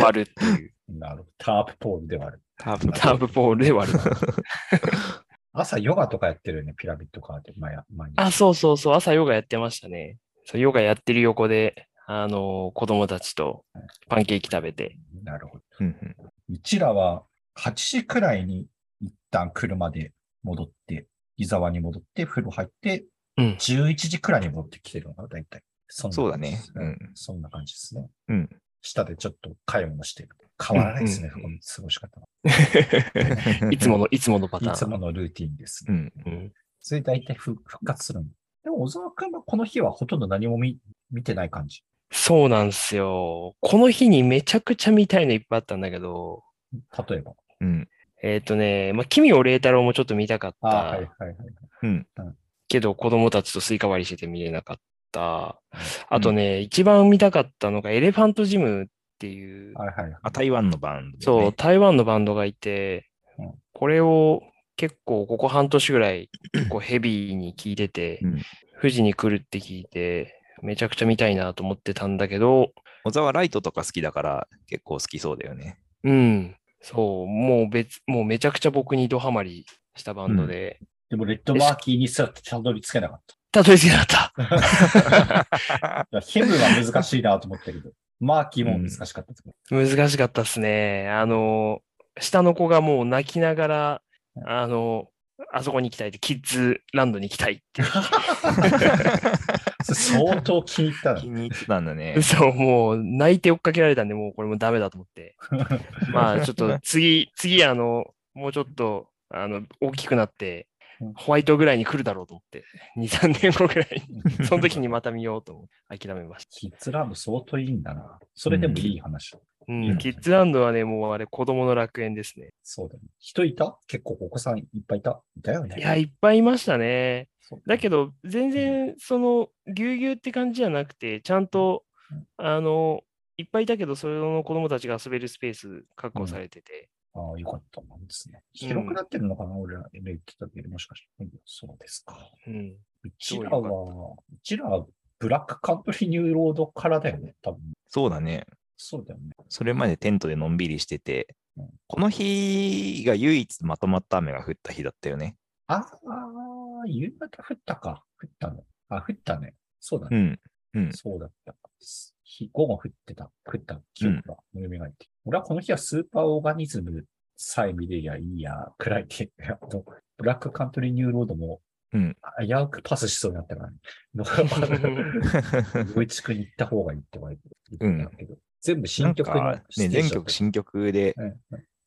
割るっていう。なるほど。タープポールで割る。タープタープポールで割る。朝ヨガとかやってるよね、ピラミッドガーデンで。前前にあ、そうそうそう、朝ヨガやってましたね。そう、ヨガやってる横で、あの、子供たちとパンケーキ食べて。なるほど。うんうんうちらは8時くらいに一旦車で戻って、伊沢に戻って、風呂入って、うん。11時くらいに戻ってきてるのかな、大体。そそうだねううんん。そんな感じですね。うん。下でちょっと買い物してる。変わらないですね、うんこの過ごし方は。いつもの、いつものパターン。いつものルーティンですう。ん。うん。それ大体復復活するの。でも、小沢くんはこの日はほとんど何も見見てない感じ。そうなんですよ。この日にめちゃくちゃ見たいのいっぱいあったんだけど、例えば。うん。えっ、とね、まあ、奇妙礼太郎もちょっと見たかっああ、はいたはいはい。うん。けど、子供たちとスイカ割りしてて見れなかった。あとね、一番見たかったのがエレファントジムっていう、はいはいはい。あ、台湾のバンド、ね。そう、台湾のバンドがいてうん、これを結構ここ半年ぐらい 結構ヘビーに聞いててうん、富士に来るって聞いて、めちゃくちゃ見たいなと思ってたんだけど、小沢ライトとか好きだから結構好きそうだよね。うん、そう、もう別、もうめちゃくちゃ僕にドハマりしたバンドで、でも、レッドマーキーにすらたどり着けなかった。たどり着けなかった。いやヘムは難しいなと思ったけど、マーキーも難しかったですけど。難しかったっすね。あの、下の子がもう泣きながら、あの、あそこに行きたいって、キッズランドに行きたいって。相当気に入ったの気。に入ってたんだね。そう、もう泣いて追っかけられたんで、もうこれもダメだと思って。まあちょっと次、次あの、もうちょっと、あの、大きくなってうん、ホワイトぐらいに来るだろうと思って、2、3年後ぐらいに、その時にまた見ようと思って、諦めました。キッズランド相当いいんだな。それでもいい話。うん、うんキッズランドはね、もうあれ、子供の楽園ですね。そうだね。人いた？結構お子さんいっぱいいた？いたよね。いや、いっぱいいましたね。だけど、全然、その、ぎゅうぎゅうって感じじゃなくて、ちゃんとうん、あの、いっぱいいたけど、それの子供たちが遊べるスペース確保されてて、ああ、よかったなんですね。広くなってるのかな、俺ら言ってたけど、もしかして。うんそうですか。うん。うちらは、うちらはブラックカントリーニューロードからだよね、多分。そうだね。そうだよね。それまでテントでのんびりしててうん、この日が唯一まとまった雨が降った日だったよね。ああ、夕方降ったか。降ったの。あ、降ったね。そうだね。うん。うん。そうだった。日午後降ってた。降った記憶が蘇って、俺はこの日はスーパーオーガニズムさえ見れりゃいいや、くらいで、あのブラックカントリーニューロードも、うん危うくパスしそうになったからね。余一君に行った方がいいって言われて言ったけど、全部新曲ね、全曲新曲で、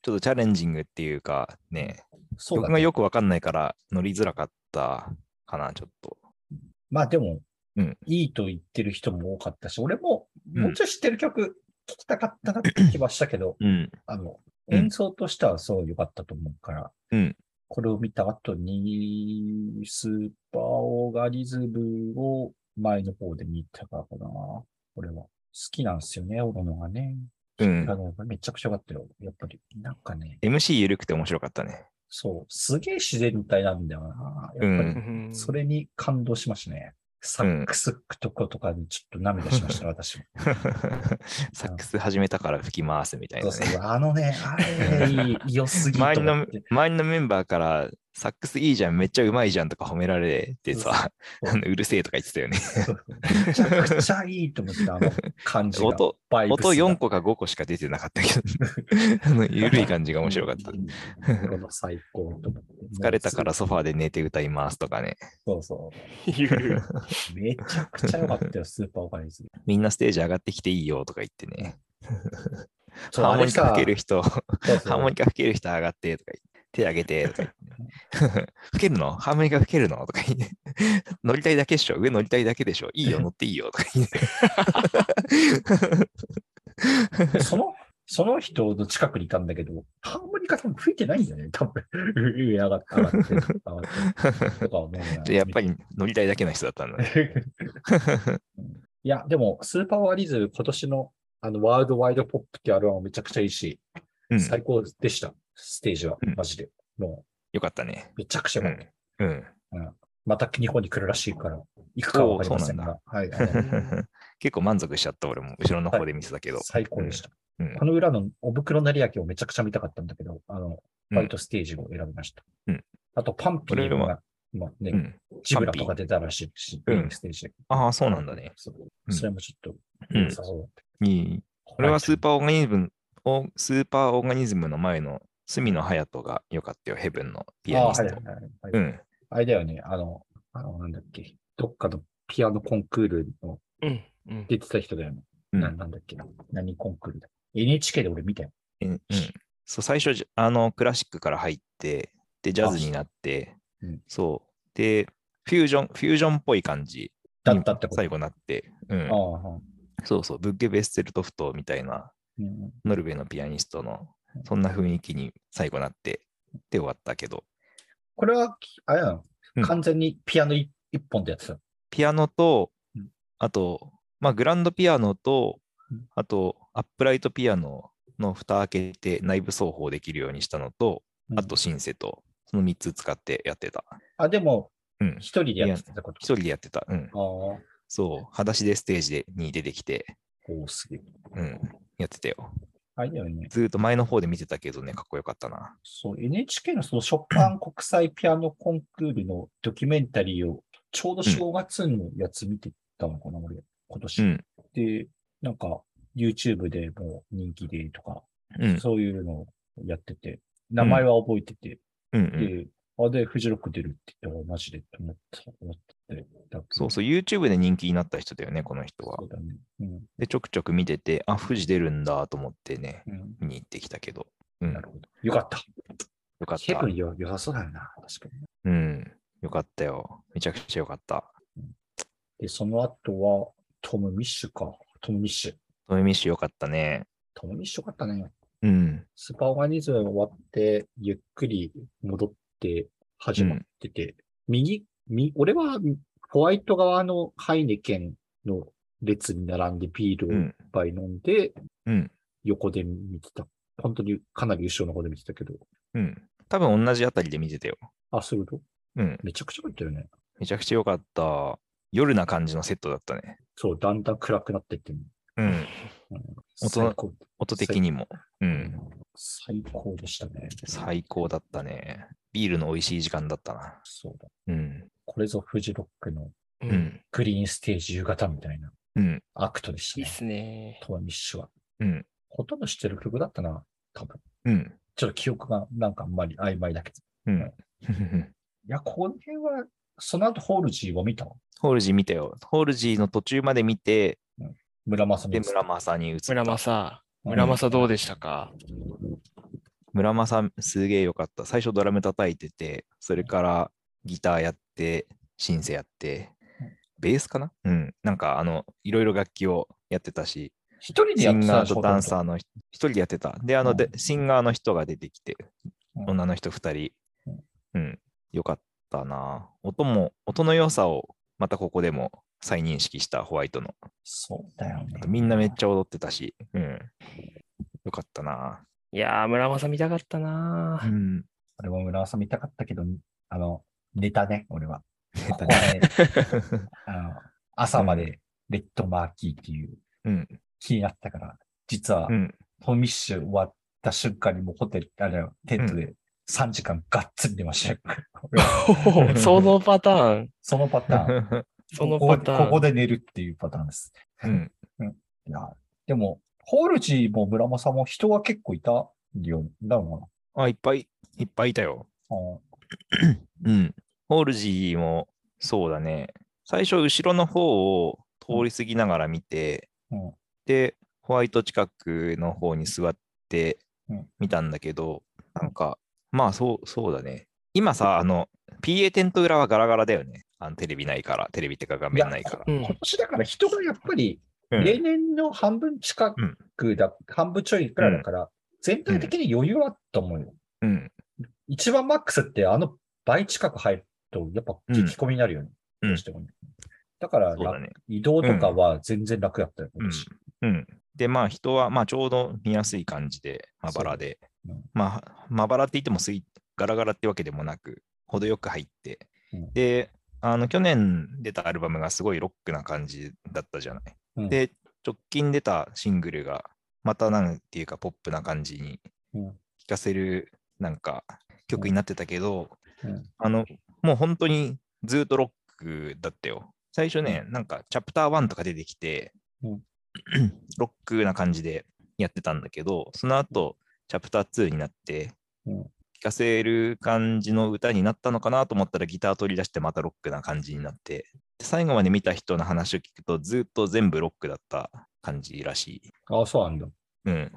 ちょっとチャレンジングっていうか、ね、そうだね。曲がよくわかんないから乗りづらかったかな、ちょっと。まあでも、うんいいと言ってる人も多かったし、俺もうんもうちょい知ってる曲聴きたかったなって気はしたけど、うん。あの、うん演奏としてはそう良かったと思うから、うんこれを見た後に、スーパーオーガニズムを前の方で見たからかな。これは。好きなんですよね、オロノがね。うんあ。のめちゃくちゃ良かったよ。やっぱり。なんかね、MC 緩くて面白かったね。そう、すげえ自然体なんだよな。やっぱり、うんそれに感動しましたね。サックスとことかにちょっと涙しました、私も。サックス始めたから吹き回すみたいなね。そうそう、あのね、あれ、いい良すぎ 周。周りのメンバーから、サックスいいじゃん、めっちゃうまいじゃんとか褒められてさ、そ うるせえとか言ってたよね。めちゃくちゃいいと思って、あの 感じが。音、音が4個か5個しか出てなかったけど、あの緩い感じが面白かった。最高と思って。疲れたからソファーで寝て歌いますとかね。そうそ言うう。めちゃくちゃ良かったよ、スーパーオーガニズム。みんなステージ上がってきていいよとか言ってね。ハーモニカ吹ける人、ハーモニカ吹ける人上がってとか言って、手上げてとか言って。吹けるの？ハーモニカ吹けるの？とか言って。乗りたいだけでしょ？上乗りたいだけでしょ？いいよ、乗っていいよとか言って。で その、その人の近くにいたんだけど、ハーモニカ多分吹いてないんだよね、多分。上上がって、上がって、上がって。とか思うなでやっぱり乗りたいだけの人だったんだね。いや、でも、スーパーワーリズム、今年の、あの、ワールドワイドポップってアルバムもめちゃくちゃいいし、うん。最高でした。ステージはうん、マジで。もよかったね。う、めちゃくちゃ良かった。うん。また日本に来るらしいから、行くかはわかりませんが、はい、結構満足しちゃった、俺も。後ろの方で見てたけど。最高でした。うんこの裏のお袋成明をめちゃくちゃ見たかったんだけど、あの、うんファイトステージを選びました。うんあと、パンピーが、今ね、うん。ジブラとか出たらしいし、うんステージで。ああ、そうなんだね。そううんそれもちょっとうん良さそうだった。いい。これはスーパーオーガニズム、おスーパーオーガニズムの前の隅野隼人が良かったよ、ヘブンのピアニスト。あはいはいはいはいうん。あれだよね、あの、あの、なんだっけ、どっかのピアノコンクールのうん。うん。出てた人だよね。うんななんだっけな。何コンクールだ。NHK で俺見たよ。えうん。そう、最初じ、あの、クラシックから入って、で、ジャズになって、うんそう。で、フュージョン、フュージョンっぽい感じだにったってこと？最後なって、うんそうそう、ブッゲ・ベッセルトフトみたいな、うんノルウェーのピアニストの、そんな雰囲気に最後なって、で終わったけど、これは、あれなの？うん完全にピアノ一一本でやってた。ピアノとうん、あと、まあ、グランドピアノとうん、あと、アップライトピアノの蓋開けて内部奏法できるようにしたのと、あと、シンセと、その3つ使ってやってた。あ、でも、うん。一人でやってたこと？一人でやってた。うん。ああ、そう。裸足でステージでに出てきて、おーすげえ。うん。やってたよ。あれだよね。ずーっと前の方で見てたけどね、かっこよかったな。そう、NHK のそのショパン国際ピアノコンクールのドキュメンタリーを、ちょうど正月のやつ見てたのかな、俺、今年。うん。で、なんか、YouTube でもう人気でとか、うん。そういうのをやってて、名前は覚えてて、うん、うん。で、あ、で、フジロック出るって言ったら、マジでって思った、思っ。そうそう、YouTube で人気になった人だよね、この人はね。うん。で、ちょくちょく見てて、あ、富士出るんだと思ってね、うん。見に行ってきたけど。うん。よなるほど。よかった。かったヘブ。ンよ、良さそうだよな。確かに。うん。よかったよ。めちゃくちゃよかった。で、その後は、トム・ミッシュか。トム・ミッシュ。トミミッシュよかったね。トム・ミッシュよかったね。うん。スーパーオーガニズム終わって、ゆっくり戻って始まってて、右、み、俺はホワイト側のハイネケンの列に並んでビールをいっうん。ぱい飲んで、うん。横で見てた。本当にかなり後ろの方で見てたけど。うん。多分同じあたりで見てたよ。あ、そういうこと？うん。めちゃくちゃ入ってるね。めちゃくちゃよかった。夜な感じのセットだったね。そう、だんだん暗くなってって、うん。うん、音。音的にも。うん。最高でしたね。最高だったね。ビールの美味しい時間だったな。そうだ。うん。これぞフジロックのうう。ん。グリーンステージ夕方みたいなうん。アクトでしたね。いいっすね。トム・ミッシュは。うん。ほとんど知ってる曲だったな、多分。うん。ちょっと記憶がなんかあんまり曖昧だけど。うん。いや、この辺は、その後ホールジーを見たホールジー見たよ。ホールジーの途中まで見て、ムラ・マサで、ムラ・マサに移った。ムラ・マサ、うんムラ・マサどうでしたか？ムラ・マサすげえよかった。最初ドラム叩いてて、それからギターやって、シンセやってうん、ベースかな？うん。なんかあの、いろいろ楽器をやってたし、一人でシやってたンガーとダンサーー。の人一人でやってた。で、あの、でうんシンガーの人が出てきて、うん女の人二人うん。うん。よかったな。音も、音の良さをまたここでも再認識したホワイトの。そうだよね。みんなめっちゃ踊ってたし、うん。よかったな。いやー、村正見たかったなー。うん。俺も村正見たかったけど、あの、寝たね、俺は。ここねあの、朝までレッドマーキーっていううん。気になったから、実はう、ん。トム・ミッシュ終わった瞬間にもうホテル、あれよ、テントで3時間がっつり寝ましたよ。そのパターン、そのパターン。そのここパターン。ここで寝るっていうパターンです。うん。いや、でも、ホールジーも村正も人が結構いたよ。だろあ、いっぱい、いっぱいいたよ。うな。うん。ホールジーもそうだね。最初、後ろの方を通り過ぎながら見て、うん。うん。で、ホワイト近くの方に座ってうん見たんだけど、なんか、まあそう、そうだね。今さ、あの、PA テント裏はガラガラだよね。あのテレビないから、テレビってか画面ないから。うん今年だから人がやっぱり、うん例年の半分近くだ、半分ちょいくらいだから、全体的に余裕はあったと思うよ。うん。一番マックスってあの倍近く入ると、やっぱ激込みになるよね。うんどうしてもね。だからね。移動とかは全然楽だったよ、今年うん。で、まあ人は、まあちょうど見やすい感じで、まばらでうん。まあ、まばらって言ってもすいガラガラってわけでもなく、程よく入って。うんで、あの、去年出たアルバムがすごいロックな感じだったじゃない。うん。で、直近出たシングルが、またなんていうか、ポップな感じにうん聴かせる、なんか、曲になってたけど、うん。あの、もう本当にずっとロックだったよ。最初ね、なんか、チャプター1とか出てきて、うん。ロックな感じでやってたんだけど、その後、チャプター2になって、うん聴かせる感じの歌になったのかなと思ったらギター取り出してまたロックな感じになって、で最後まで見た人の話を聞くとずっと全部ロックだった感じらしい。ああ、そうなんだ。うん。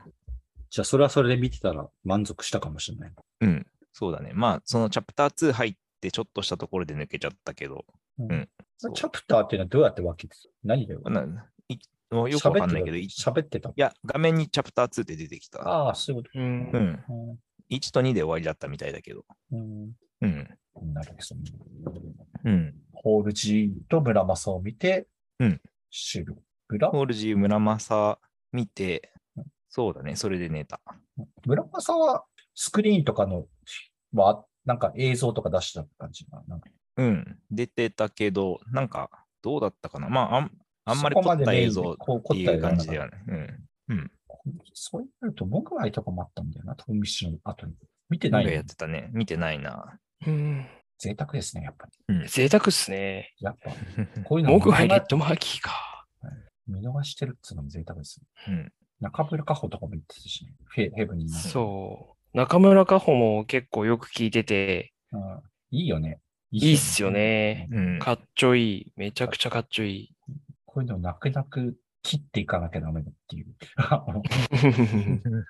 じゃあそれはそれで見てたら満足したかもしれない。うん。そうだね。まあ、そのチャプター2入ってちょっとしたところで抜けちゃったけど、うんそうチャプターっていうのはどうやって分けて何で？ないもうよくわかんないけど、いい喋ってた。や、画面にチャプター2って出てきた。ああ、そういうこうんう。ん。と。1と2で終わりだったみたいだけど。うん。うん。うん、なるほど。うん。ホール G と村正を見て、うん。シル。村ホール G 村正見て、そうだね。それで寝た。村正はスクリーンとかのは、なんか映像とか出した感じな。なんかうん。出てたけど、なんか、どうだったかな。まあ、あんあんまり凝った映像っていう感じではね。うん。うん。そういうなると、モグワイとかもあったんだよな、トムミッションの後に。見てない何がやってたね。見てないな。うん贅沢ですね、やっぱり。贅沢っすね。やっぱ、こういうのモグワイレッドマーキーか。見逃してるっつうのも贅沢ですね。うん。中村佳穂とかも言ってたしね。ヘヘブンに。そう。中村佳穂も結構よく聞いてて、うん。いいよね。いいいっすよね。うん。かっちょいい。めちゃくちゃかっちょいい。こういうのを泣く泣く切っていかなきゃダメだっていう。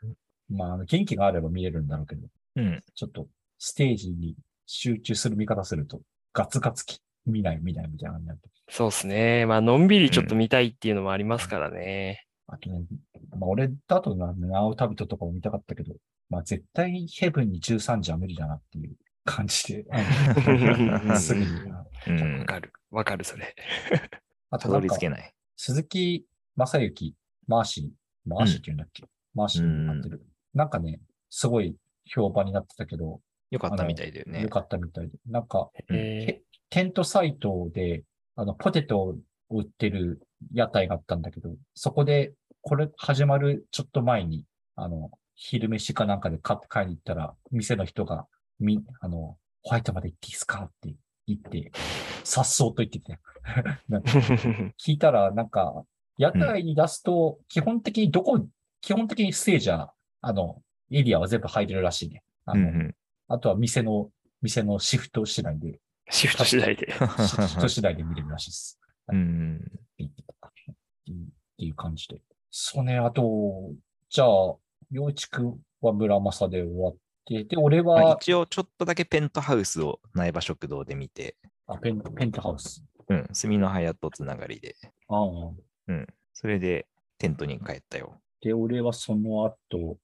まああの、元気があれば見れるんだろうけど、うん。ちょっとステージに集中する見方すると、ガツガツき見ない見ないみたいな感じになって。そうっすね。まあ、のんびりちょっと見たいっていうのもありますからね。あとね、まあ俺だとな、ナオタビトとかも見たかったけど、まあ絶対ヘブンに13時は無理だなっていう感じで、う んすぐに。うんわ。かる。わかる、それ。たどあとなんかり着けない。鈴木正幸、マーシー、マーシーって言うんだっけ、マーシーになってる。なんかね、すごい評判になってたけど、よかったみたいだよねよ。かったみたいで。なんか、テントサイトで、あの、ポテトを売ってる屋台があったんだけど、そこで、これ始まるちょっと前に、あの、昼飯かなんかで買って買いに行ったら、店の人が、み、あの、ホワイトまで行っていいですかって言って、さっそうと言ってきて。なんかー聞いたら、なんか、屋台に出すと、基本的にどこ、基本的にステージは、あの、エリアは全部入れるらしいね。あの、うんうん。あとは店の、店のシフト次第で、シフト次第で。シフト次第で見れるらしいです。うん。ってっていう感じで。そうね、あと、じゃあ、洋一くんは村正で終わって、で、俺まあは、一応、ちょっとだけペントハウスを苗場食堂で見て、あペンペントハウス。うん。炭の隼人つながりで。ああ。うん。それで、テントに帰ったよ。で、俺はその後、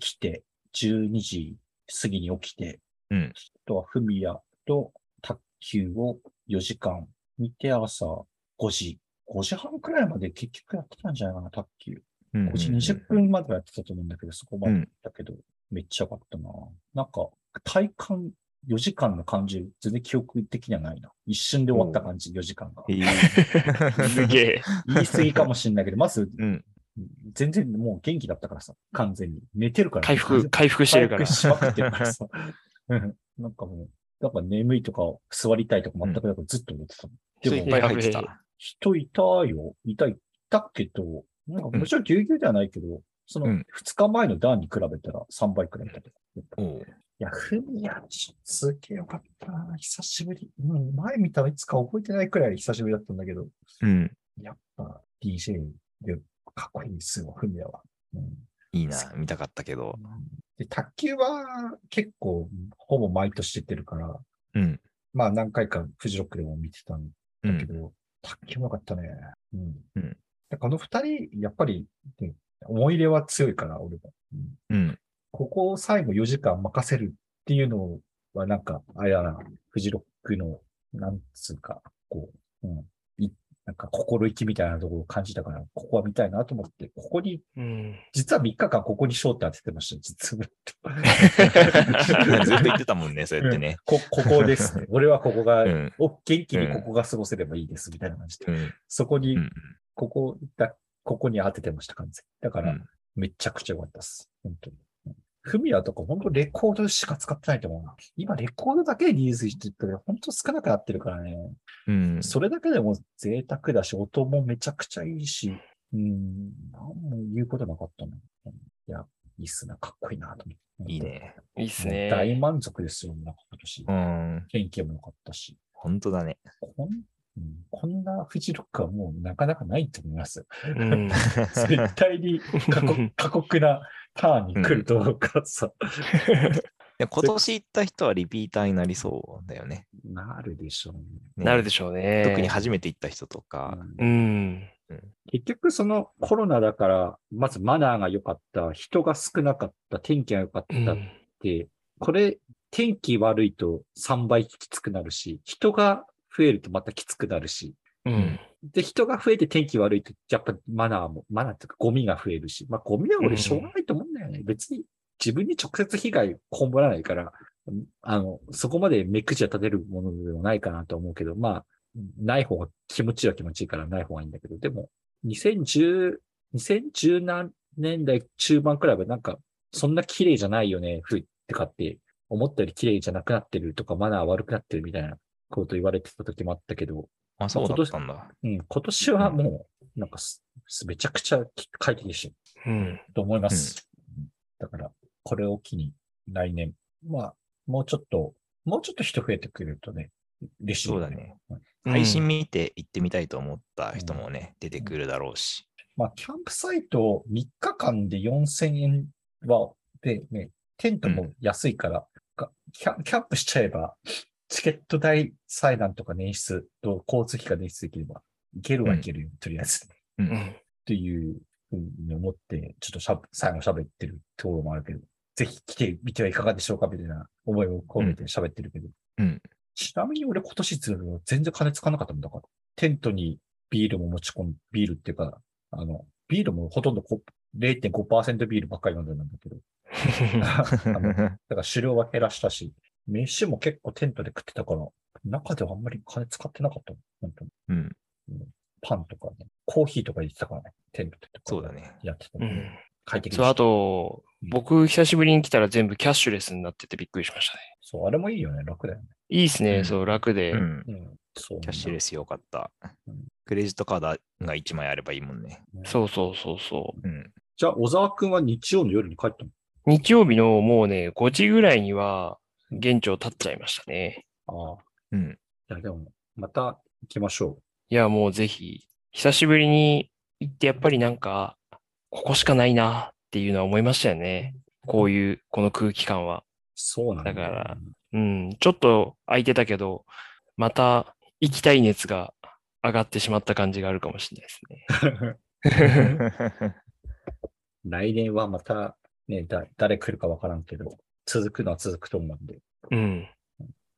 起きて、12時過ぎに起きて、うん。あとは、ふみやと卓球を4時間見て、朝5時、5時半くらいまで結局やってたんじゃないかな、卓球。うん5時20分まではやってたと思うんだけど、そこまでうんだけど、めっちゃよかったな。なんか、体感、4時間の感じ、全然記憶的にはないな。一瞬で終わった感じ、4時間が。すげえ。言い過ぎかもしれないけど、まず、うん。全然もう元気だったからさ、完全に。寝てるから。回復、回復してるから回。復しまくってるからさ。うんなんかもう、なんか眠いとか座りたいとか全くなくずっと思ってた。人いっぱい入ってた。人いたよ。いた、いたけど、なんかもちろんぎゅうぎゅうではないけど、そのうん2日前の段に比べたら3倍くらいいたけど。やふみや、すげえよかったな。久しぶり。うん、前見たのいつか覚えてないくらい久しぶりだったんだけど、うん。やっぱ DJ でかっこいいですよ、ふみやは。うんいいな。見たかったけど。で、卓球は結構、ほぼ毎年出てるから、うん。まあ何回かフジロックでも見てたんうん。だけど、卓球もよかったね。うん。うんでこの二人、やっぱり、ね思い入れは強いから、俺は。うんうん。ここを最後4時間任せるっていうのは、なんか、あれだな、フジロックの、なんつうか、こう、うん。いなんか心意気みたいなところを感じたから、ここは見たいなと思って、ここに、うん。実は3日間ここに焦点当ててました、実は。ずっと言ってたもんね、そうやってね。こ、ここですね。俺はここが、うん。お、元気にここが過ごせればいいです、みたいな感じで。うん。そこに、うんここだ、ここに当ててました、完全に。だから、うんめちゃくちゃ良かったです。本当に。フミヤとか本当レコードしか使ってないと思うな。今レコードだけでリリースしてるけど、本当少なくなってるからね。うん。それだけでも贅沢だし、音もめちゃくちゃいいし、うん、なんも言うことなかったな。うんいや、いいっすな、かっこいいなと思って。いいね。いいっすもう大ね。満足ですよ、なんか今年う。ん。天気も良かったし。本当だね。こんうんこんなフジロックはもうなかなかないと思いますよ。うん。絶対に過酷 過酷なターンに来ると思うからさ、で 今年行った人はリピーターになりそうだよね。なるでしょうね。ねなるでしょうね。特に初めて行った人とか。うんうん。結局そのコロナだから、まずマナーが良かった、人が少なかった、天気が良かったっうんて、これ天気悪いと3倍きつくなるし、人が増えるとまたきつくなるし、うん。で、人が増えて天気悪いと、やっぱマナーも、マナーっていうかゴミが増えるし、まあゴミは俺しょうがないと思うんだよね。別に自分に直接被害被らないから、あの、そこまで目くじは立てるものではないかなと思うけど、まあ、ない方が気持ちいいは気持ちいいからない方がいいんだけど、でも、2010、2010何年代中盤くらいはなんか、そんな綺麗じゃないよね、冬ってかって、思ったより綺麗じゃなくなってるとか、マナー悪くなってるみたいなこと言われてた時もあったけど、あ、そうだったんだ。うん、今年はもう、なんかす、すめちゃくちゃ快適でしうん。と思います。だから、これを機に来年、まあ、もうちょっと、もうちょっと人増えてくれるとね、嬉しい、そうだね。うん配信見て行ってみたいと思った人もね、出てくるだろうし。まあ、キャンプサイト3日間で4000円は、でね、テントも安いから、がキャンキャンプしちゃえば、チケット代祭壇とか捻出と交通費が捻出できれば、いけるはいけるよ、とりあえず。う。うんん。っていうふうに思って、ちょっとしゃ最後喋ってるところもあるけど、ぜひ来てみてはいかがでしょうかみたいな思いを込めて喋ってるけど。うんちなみに俺今年ずる全然金つかなかったんだから。テントにビールも持ち込ん、ビールっていうか、あの、ビールもほとんどこ0.5%ビールばっかり飲んでたんだけど。だから狩猟は減らしたし、飯も結構テントで食ってたから、中ではあんまり金使ってなかったの。本当に。うん。パンとかね、コーヒーとか言ってたからね、テントとか。そうだね。やってたうん。快適でそう、あと、僕、久しぶりに来たら全部キャッシュレスになっててびっくりしましたね。そう、あれもいいよね、楽だよね。いいですね、うんそう、楽で。うん。うん。そう。キャッシュレスよかったうん。クレジットカードが1枚あればいいもんね。そうそうそうそう。うん。じゃあ、小沢くんは日曜の夜に帰ったの？日曜日のもうね、5時ぐらいには現地を立っちゃいましたね。ああ。うん。いや、でも、また行きましょいや、もうぜひ、久しぶりに行ってやっぱりなんか、ここしかないなっていうのは思いましたよね。こういう、この空気感は。う。そうなんだ、だからうん、ちょっと空いてたけど、また行きたい熱が上がってしまった感じがあるかもしれないですね。来年はまた、ね、だ、誰来るかわからんけど、続くのは続くと思うんで。うん。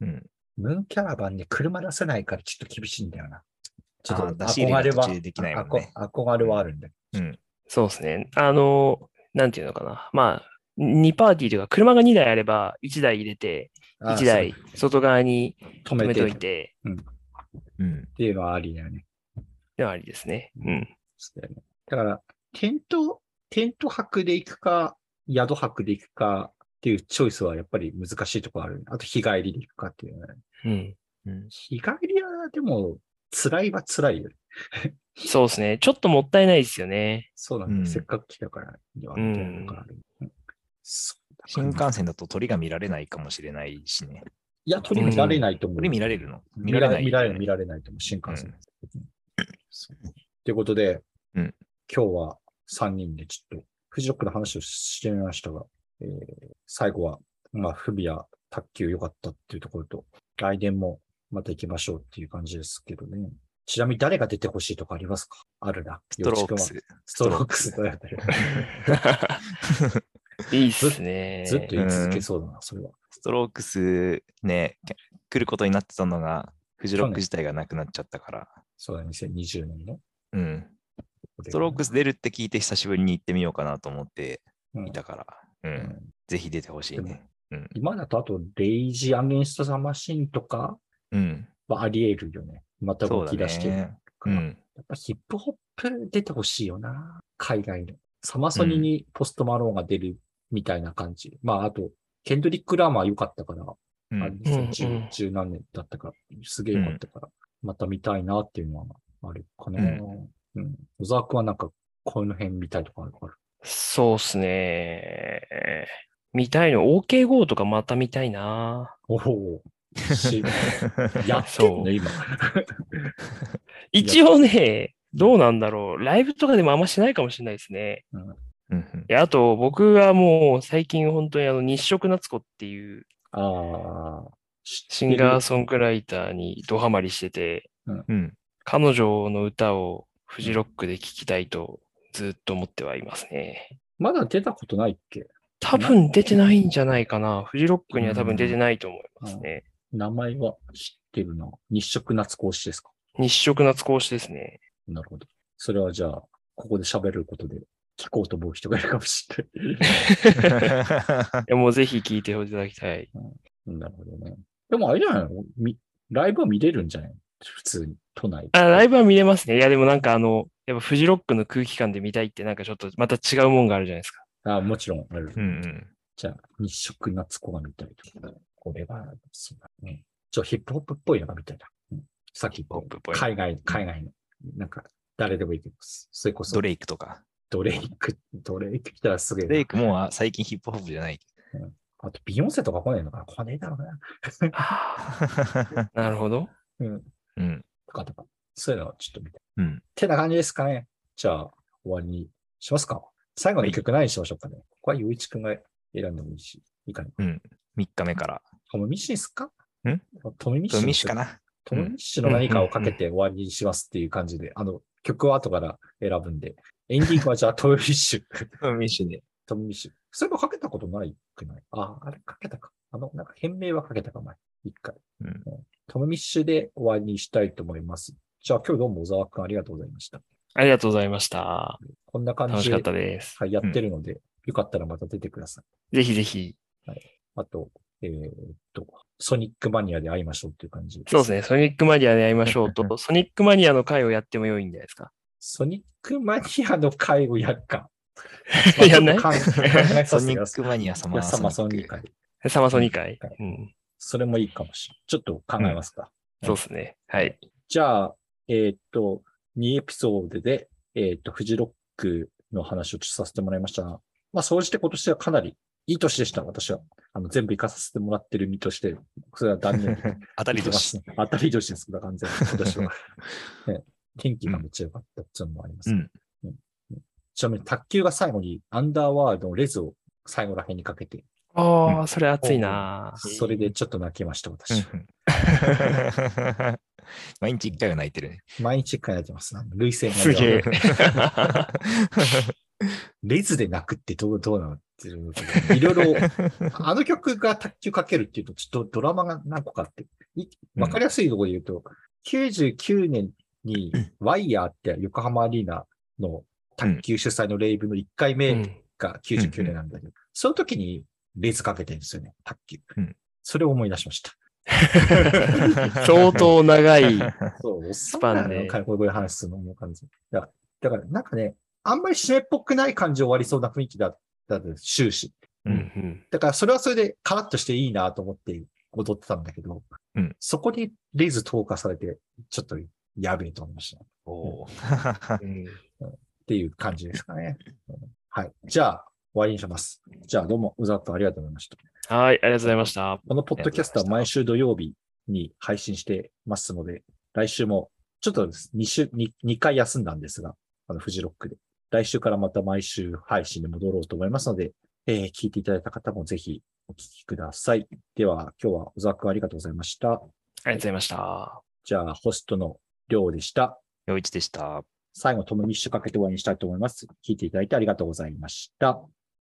うん。ムーンキャラバンに車出せないからちょっと厳しいんだよな。ちょっと憧れはね憧れはあるんだよ。うん。そうですね。あの、なんていうのかな。まあ、2パーティーというか、車が2台あれば1台入れて、あー1台外側に止めてっ止めといて、うん。ていうのはありだよね。ではありですね。うん。そうだよね。だから、テント、テント泊で行くか、宿泊で行くかっていうチョイスはやっぱり難しいところある。あと日帰りで行くかっていうね。うん。うん。日帰りはでも、辛いは辛いよね。そうですね。ちょっともったいないですよね。そうなんだよ。うんせっかく来たから、新幹線だと鳥が見られないかもしれないしね。いや、鳥見られないと思う。鳥見られるの？見られない。見られない、い。見られないと思う。新幹線。ということで、うん今日は3人でちょっと、フジロックの話をしてみましたが、えー最後は、まあ、フビア卓球良かったっていうところと、来年もまた行きましょうっていう感じですけどね。ちなみに誰が出てほしいとかありますか？あるな。ストロークス。ストロークスだったり。いいっすね。ずっと言い続けそうだな、それは。ストロークスね、来ることになってたのが、フジロック自体がなくなっちゃったから。そうだ、2020年の。うん。ストロークス出るって聞いて久しぶりに行ってみようかなと思ってうんいたから、う。うんんぜひ出てほしいね。うん。今だとあと、レイジ・アゲンスト・ザ・マシンとかうん。はあり得るよね。また動き出してるね。から。うん。やっぱヒップホップ出てほしいよな。海外の。サマソニにポストマローンが出るみたいな感じ。まあ、あと、ケンドリック・ラーマー良かったから、うんあれですようんうん10十何年だったから、すげえ良かったから、また見たいなっていうのはあるかな。ううん。小沢君はなんか、この辺見たいとかある？そうっすね。見たいの、OKGO とかまた見たいな。おお。し やってんそうの今。一応ね、どうなんだろう。ライブとかでもあんましないかもしれないですね。うんうんであと、僕はもう最近本当にあの日食夏子っていう。シンガーソングライターにドハマりしてて、うん。彼女の歌をフジロックで聴きたいとずっと思ってはいますね。まだ出たことないっけ？多分出てないんじゃないかな。フジロックには多分出てないと思いますね。名前は知ってるな。日食夏講師ですか？日食夏講師ですね。なるほど。それはじゃあ、ここで喋ることで聞こうと思う人がいるかもしれない。いやもうぜひ聴いていただきたい。なるほどね。でもあれじゃないの？みライブは見れるんじゃない？普通に、都内。あ、ライブは見れますね。いや、でもなんかあの、やっぱフジロックの空気感で見たいってなんかちょっとまた違うもんがあるじゃないですか。あもちろんある。うんうん。じゃあ、日食夏子が見たいと。これは、そうだね。ちょ、ヒップホップっぽいのが見たいな。うんさっきプっぽいた海外、海外の、なんか、誰でもいいけど、それこそドレイクとか。ドレイク、ドレイク来たらすげえな。ドレイクもうあ最近ヒップホップじゃない。あと、ビヨンセとか来ないのかな来ねえだろうな。なるほど。うん。うん。とかとか。そういうのをちょっと見たい。うん。てな感じですかね。じゃあ、終わりにしますか。最後の一曲何にしましょうかね。ここはゆういちくんが選んでもいいし、いいかな。3日目から。トムミッシュですか？ん？トムミッシュ。かな？トムミッシュの何かをかけて終わりにしますっていう感じで、あの、曲は後から選ぶんで、エンディングはじゃあトムミッシュ。トムミッシュで。トムミッシュ。そういえばかけたことないくない？あ、あれかけたか。あの、なんか変名はかけたか前。一回。うんトムミッシュで終わりにしたいと思います。じゃあ今日どうも小沢くんありがとうございました。ありがとうございました。こんな感じで楽しかったです。はい、やってるので、よかったらまた出てください。ぜひぜひ。あと、えーっと、ソニックマニアで会いましょうっていう感じそうですね。ソニックマニアで会いましょうと、ソニックマニアの会をやっても良いんじゃないですか。ソニックマニアの会をやるか。やんない？ソニックマニア様サマソニックク。会。サマソニ会はい。うん。それもいいかもしれない。ちょっと考えますか。そうですね。はい。じゃあ、えーっと、2エピソードで、えーっと、フジロックの話をさせてもらいましたが、まあ、総じて今年はかなりいい年でした、私は。あの、全部活かさせてもらってる身として、それは断念 当たり年。当たり年です、完全には。ね 天気がめっちゃ良かったっていうのもあります、うんうんうんちなみに卓球が最後にアンダーワールドのレズを最後ら辺にかけて、ああ、それ熱いなそれでちょっと泣きました、私。毎日一回は泣いてるね。毎日一回泣いてます。あの涙腺がすげえ。レズで泣くってどう、どうなのっていうのといろいろ、あの曲が卓球かけるっていうと、ちょっとドラマが何個かあって、いわかりやすいところで言うと、99年にワイヤーって横浜アリーナの卓球主催のレイブの1回う目ん。が99年なんだけど、その時にレズかけてるんですよね、卓球。うんそれを思い出しました。相当長い。そう、おっさんパンで。こういう話するのも感じ。だから、だからなんかね、あんまり締めっぽくない感じで終わりそうな雰囲気だったんです、終始。うんうんだからそれはそれでカラッとしていいなと思って踊ってたんだけど、うんそこにレイズ投下されて、ちょっとやべえと思いました。っお うんていう感じですかね。うんはい。じゃあ、終わりにします。じゃあ、どうも、うざっとありがとうございました。はい、ありがとうございました。このポッドキャストは毎週土曜日に配信してますので、来週も、ちょっと2週、2, 2回休んだんですが、あの、フジロックで。来週からまた毎週配信に戻ろうと思いますので、えー聞いていただいた方もぜひお聞きください。では、今日は小沢くんありがとうございました。ありがとうございました。じゃあ、ホストのりょうでした。陽一でした。最後、トムミッシュかけて終わりにしたいと思います。聞いていただいてありがとうございました。